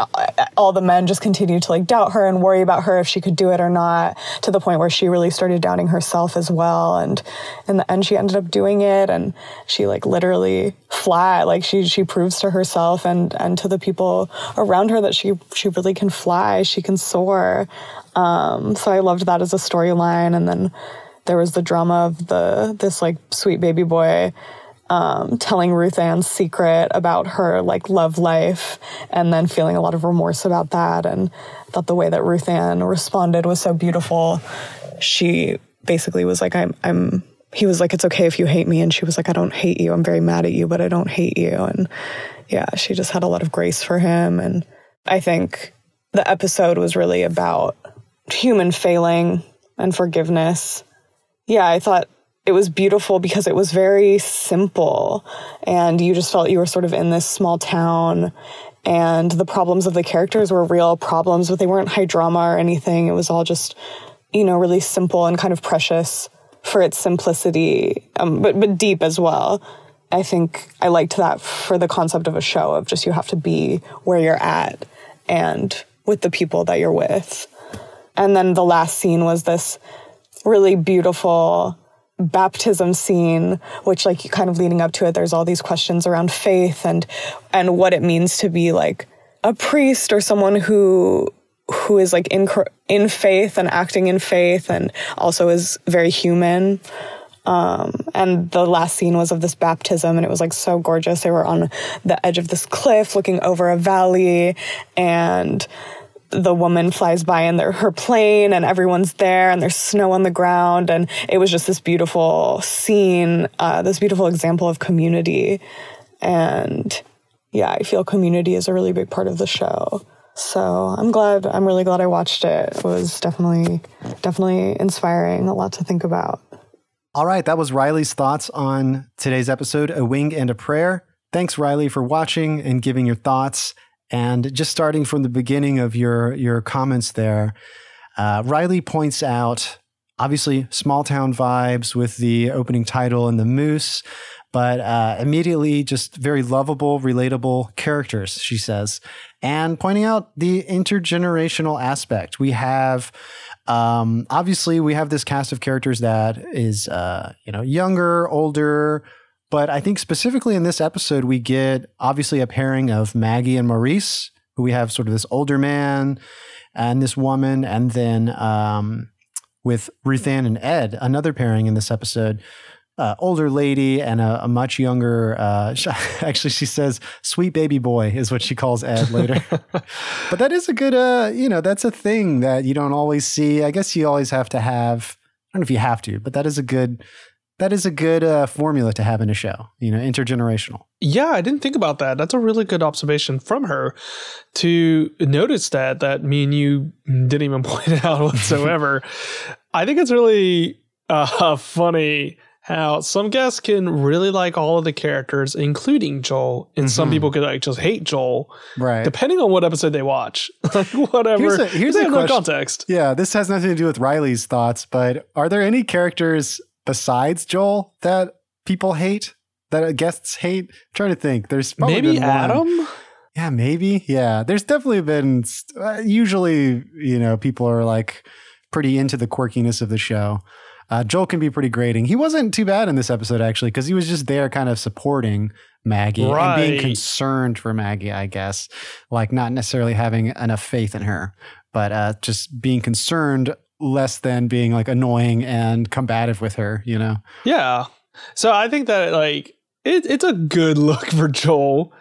all the men just continued to like doubt her and worry about her if she could do it or not to the point where she really started doubting herself as well. And in the end she ended up doing it and she like literally fly like she she proves to herself and and to the people around her that she she really can fly she can soar. Um so i loved that as a storyline. And then there was the drama of the this like sweet baby boy um, telling Ruth Ann's secret about her like love life and then feeling a lot of remorse about that. And I thought the way that Ruth Ann responded was so beautiful. She basically was like, I'm, I'm, he was like, it's okay if you hate me. And she was like, I don't hate you. I'm very mad at you, but I don't hate you. And yeah, she just had a lot of grace for him. And I think the episode was really about human failing and forgiveness. Yeah, I thought it was beautiful because it was very simple. And you just felt you were sort of in this small town. And the problems of the characters were real problems but they weren't high drama or anything. It was all just you know really simple and kind of precious for its simplicity um, but but deep as well. I think i liked that for the concept of a show of just you have to be where you're at and with the people that you're with. And then the last scene was this really beautiful baptism scene which like kind of leading up to it there's all these questions around faith and and what it means to be like a priest or someone who who is like in in faith and acting in faith and also is very human. Um, and the last scene was of this baptism and it was like so gorgeous. They were on the edge of this cliff looking over a valley and the woman flies by in their her plane and everyone's there and there's snow on the ground. And it was just this beautiful scene uh, this beautiful example of community. And yeah i feel community is a really big part of the show. So i'm glad i'm really glad i watched it. It was definitely definitely inspiring a lot to think about. All right that was riley's thoughts on today's episode a wing and a prayer. Thanks riley for watching and giving your thoughts and just starting from the beginning of your your comments there, uh, Riley points out obviously small town vibes with the opening title and the moose, but uh, immediately just very lovable, relatable characters, she says. And pointing out the intergenerational aspect. We have, um, obviously, we have this cast of characters that is, uh, you know, younger, older, but I think specifically in this episode, we get obviously a pairing of Maggie and Maurice, who we have sort of this older man and this woman, and then um, with Ruthann and Ed, another pairing in this episode. Uh, older lady and a, a much younger. Uh, <laughs> actually, she says "sweet baby boy" is what she calls Ed later. <laughs> but that is a good, uh, you know, that's a thing that you don't always see. I guess you always have to have. I don't know if you have to, but that is a good. That is a good uh, formula to have in a show. You know, intergenerational. Yeah, I didn't think about that. That's a really good observation from her to notice that that me and you didn't even <laughs> point out whatsoever. I think it's really uh, <laughs> funny how some guests can really like all of the characters, including Joel, and some Mhm. people could like just hate Joel, Right. depending on what episode they watch. <laughs> like whatever. Here's a- here's a have no question. context. Yeah, this has nothing to do with Riley's thoughts, but are there any characters besides Joel that people hate? That guests hate? I'm trying to think. There's probably Maybe been one. Adam. Yeah, maybe. Yeah, there's definitely been. Uh, usually, you know, people are like pretty into the quirkiness of the show. Uh, Joel can be pretty grating. He wasn't too bad in this episode actually, because he was just there, kind of supporting Maggie and being concerned for Maggie. I guess, like not necessarily having enough faith in her, but uh, just being concerned less than being like annoying and combative with her. You know. Yeah. So I think that like it, it's a good look for Joel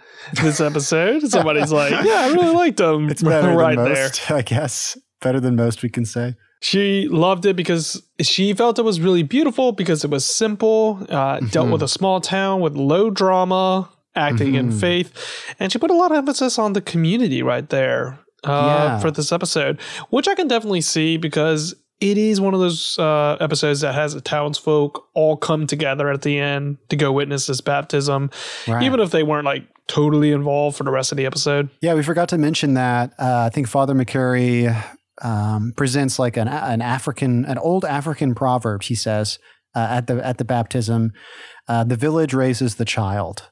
this episode. <laughs> Somebody's like, yeah, I really liked him. It's better right than there. most, I guess. Better than most, we can say. She loved it because she felt it was really beautiful because it was simple, uh, dealt Mhm. with a small town with low drama, acting in Mhm. faith, and she put a lot of emphasis on the community right there uh, Yeah. for this episode, which I can definitely see because it is one of those uh, episodes that has the townsfolk all come together at the end to go witness this baptism, Right. even if they weren't like totally involved for the rest of the episode. Yeah, we forgot to mention that. Uh, I think Father McCurry um, presents like an an African, an old African proverb. He says uh, at the at the baptism, uh, "The village raises the child."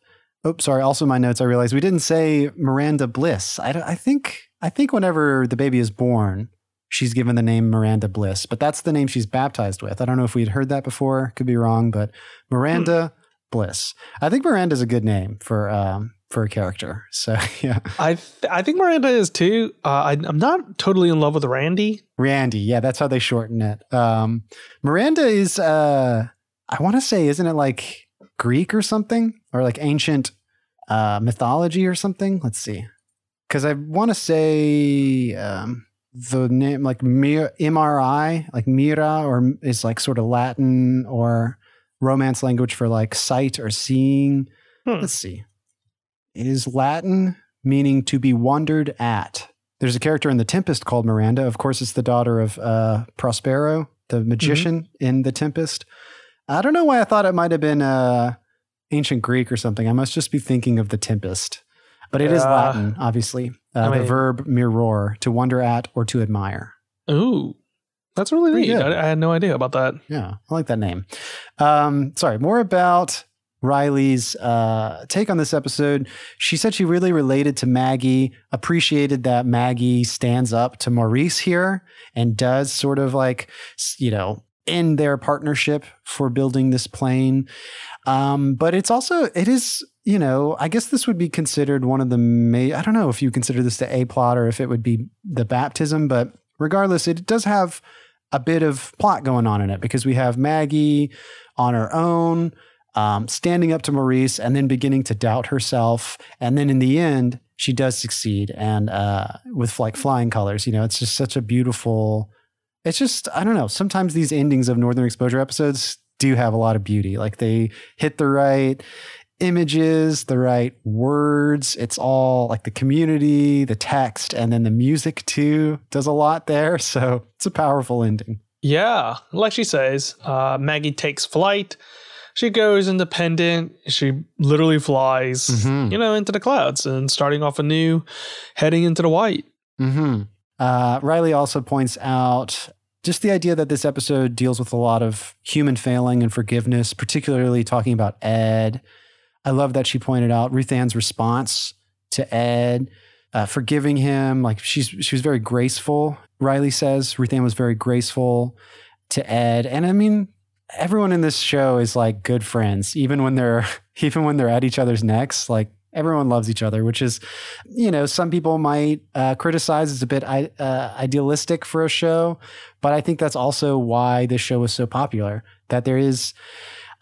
Oops, sorry. Also, my notes. I realized we didn't say Miranda Bliss. I, I think I think whenever the baby is born, she's given the name Miranda Bliss, but that's the name she's baptized with. I don't know if we'd heard that before. Could be wrong, but Miranda Bliss. I think Miranda's a good name for um, for a character. <laughs> So yeah. I th- I think Miranda is too. Uh, I, I'm not totally in love with Randy. Randy, yeah, that's how they shorten it. Um, Miranda is, uh, I want to say, isn't it like Greek or something, or like ancient uh, mythology or something? Let's see, because I want to say um, the name like Mir- MRI, like Mira, or is like sort of Latin or Romance language for like sight or seeing. Hmm. Let's see, it is Latin meaning to be wondered at. There's a character in The Tempest called Miranda. Of course, it's the daughter of uh, Prospero, the magician in The Tempest. I don't know why I thought it might have been uh, ancient Greek or something. I must just be thinking of The Tempest. But it is Yeah. Latin, obviously. Uh, I the verb mirror, to wonder at or to admire. Ooh, that's really Pretty neat. I, I had no idea about that. Yeah, I like that name. Um, sorry, more about Riley's uh, take on this episode. She said she really related to Maggie, appreciated that Maggie stands up to Maurice here and does sort of like, you know, in their partnership for building this plane. Um, but it's also, it is, you know, I guess this would be considered one of the, ma- I don't know if you consider this the A plot or if it would be the baptism, but regardless, it does have a bit of plot going on in it because we have Maggie on her own, um, standing up to Maurice, and then beginning to doubt herself. And then in the end, she does succeed, and uh, with like flying colors. You know, it's just such a beautiful. It's just I don't know. Sometimes these endings of Northern Exposure episodes do have a lot of beauty. Like they hit the right images, the right words. It's all like the community, the text, and then the music too does a lot there. <laughs> So it's a powerful ending. Yeah, like she says, uh, Maggie takes flight. She goes independent. She literally flies, Mhm. you know, into the clouds and starting off anew, heading into the white. Mm-hmm. Uh, Riley also points out just the idea that this episode deals with a lot of human failing and forgiveness, particularly talking about Ed. I love that she pointed out Ruth Ann's response to Ed, uh, forgiving him. Like she's she was very graceful. Riley says Ruth Ann was very graceful to Ed, and I mean everyone in this show is like good friends, even when they're <laughs> even when they're at each other's necks. Like everyone loves each other, which is, you know, some people might uh, criticize it's a bit uh, idealistic for a show, but I think that's also why this show was so popular. That there is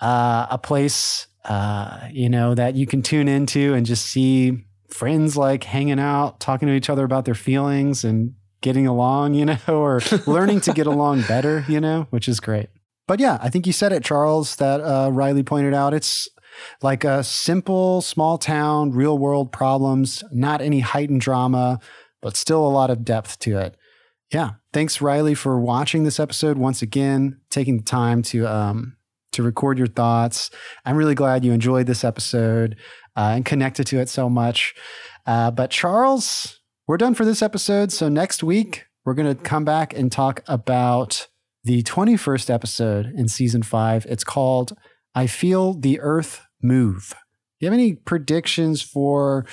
uh, a place, uh, you know, that you can tune into and just see friends like hanging out, talking to each other about their feelings and getting along, you know, <laughs> or learning to get along <laughs> better, you know, which is great. But yeah, I think you said it, Charles, that uh, Riley pointed out. It's like a simple, small town, real world problems, not any heightened drama, but still a lot of depth to it. Yeah. Thanks, Riley, for watching this episode once again, taking the time to um, to record your thoughts. I'm really glad you enjoyed this episode uh, and connected to it so much. Uh, but Charles, we're done for this episode. So next week we're going to come back and talk about the 21st episode in season five. It's called I Feel the Earth Move. Do you have any predictions for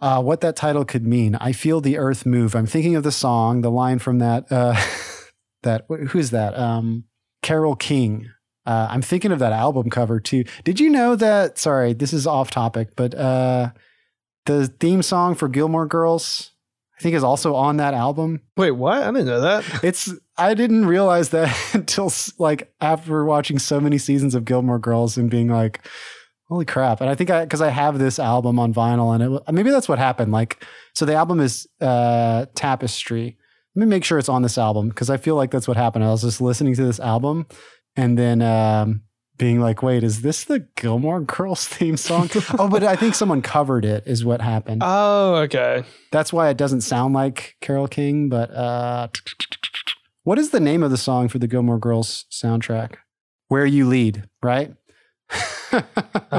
uh, what that title could mean? I Feel the Earth Move. I'm thinking of the song, the line from that, uh, <laughs> that, who's that? Um, Carole King. Uh, I'm thinking of that album cover too. Did you know that? Sorry, this is off topic, but uh, the theme song for Gilmore Girls I think is also on that album. Wait, what? I didn't know that. <laughs> It's I didn't realize that <laughs> until like after watching so many seasons of Gilmore Girls and being like, holy crap! And I think I because I have this album on vinyl and it maybe that's what happened. Like, so the album is uh, Tapestry. Let me make sure it's on this album because I feel like that's what happened. I was just listening to this album and then um, being like, wait, is this the Gilmore Girls <laughs> theme song? <laughs> oh, but I think someone covered it, is what happened. Oh, okay. That's why it doesn't sound like Carole King. But uh, what is the name of the song for the Gilmore Girls soundtrack? Where You Lead, right? I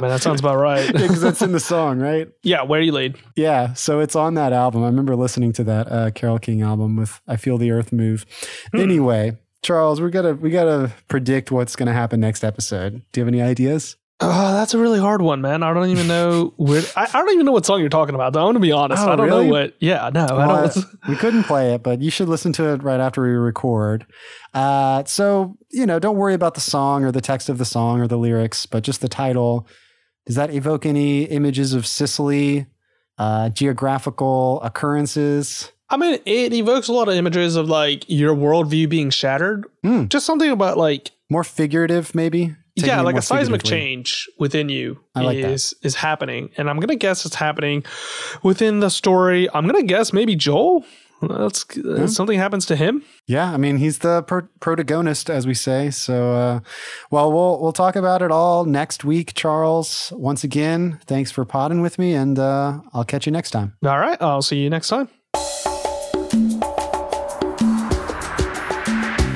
mean, that sounds about <laughs> right. Because that's in the song, right? Yeah, Where You Lead. Yeah, so it's on that album. I remember listening to that uh, Carole King album with I Feel the Earth Move. Hmm. Anyway, Charles, we gotta we gotta predict what's gonna happen next episode. Do you have any ideas? Oh, that's a really hard one, man. I don't even know <laughs> where. I, I don't even know what song you're talking about. Though. I'm gonna be honest. Oh, I don't really? know what. Yeah, no, well, I don't. we couldn't play it, but you should listen to it right after we record. Uh, so you know, don't worry about the song or the text of the song or the lyrics, but just the title. Does that evoke any images of Cicely, uh, geographical occurrences? I mean, it evokes a lot of images of like your worldview being shattered. Mm. Just something about like more figurative, maybe. Taking yeah, like a seismic change within you like is that. is happening, and I'm gonna guess it's happening within the story. I'm gonna guess maybe Joel. That's uh, something happens to him. Yeah, I mean he's the pro- protagonist, as we say. So, uh, well, we'll we'll talk about it all next week, Charles. Once again, thanks for potting with me, and uh, I'll catch you next time. All right, I'll see you next time.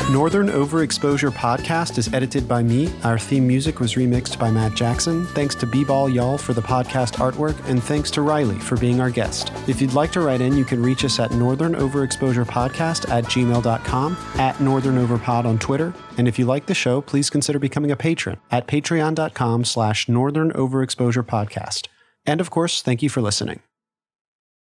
Northern Overexposure podcast is edited by me. Our theme music was remixed by Matt Jackson. Thanks to B-Ball Y'all for the podcast artwork, and thanks to Riley for being our guest. If you'd like to write in, you can reach us at Northern Overexposure Podcast at gmail.com, at Northern Overpod on Twitter. And if you like the show, please consider becoming a patron at patreon.com slash Northern Overexposure Podcast. And of course, thank you for listening.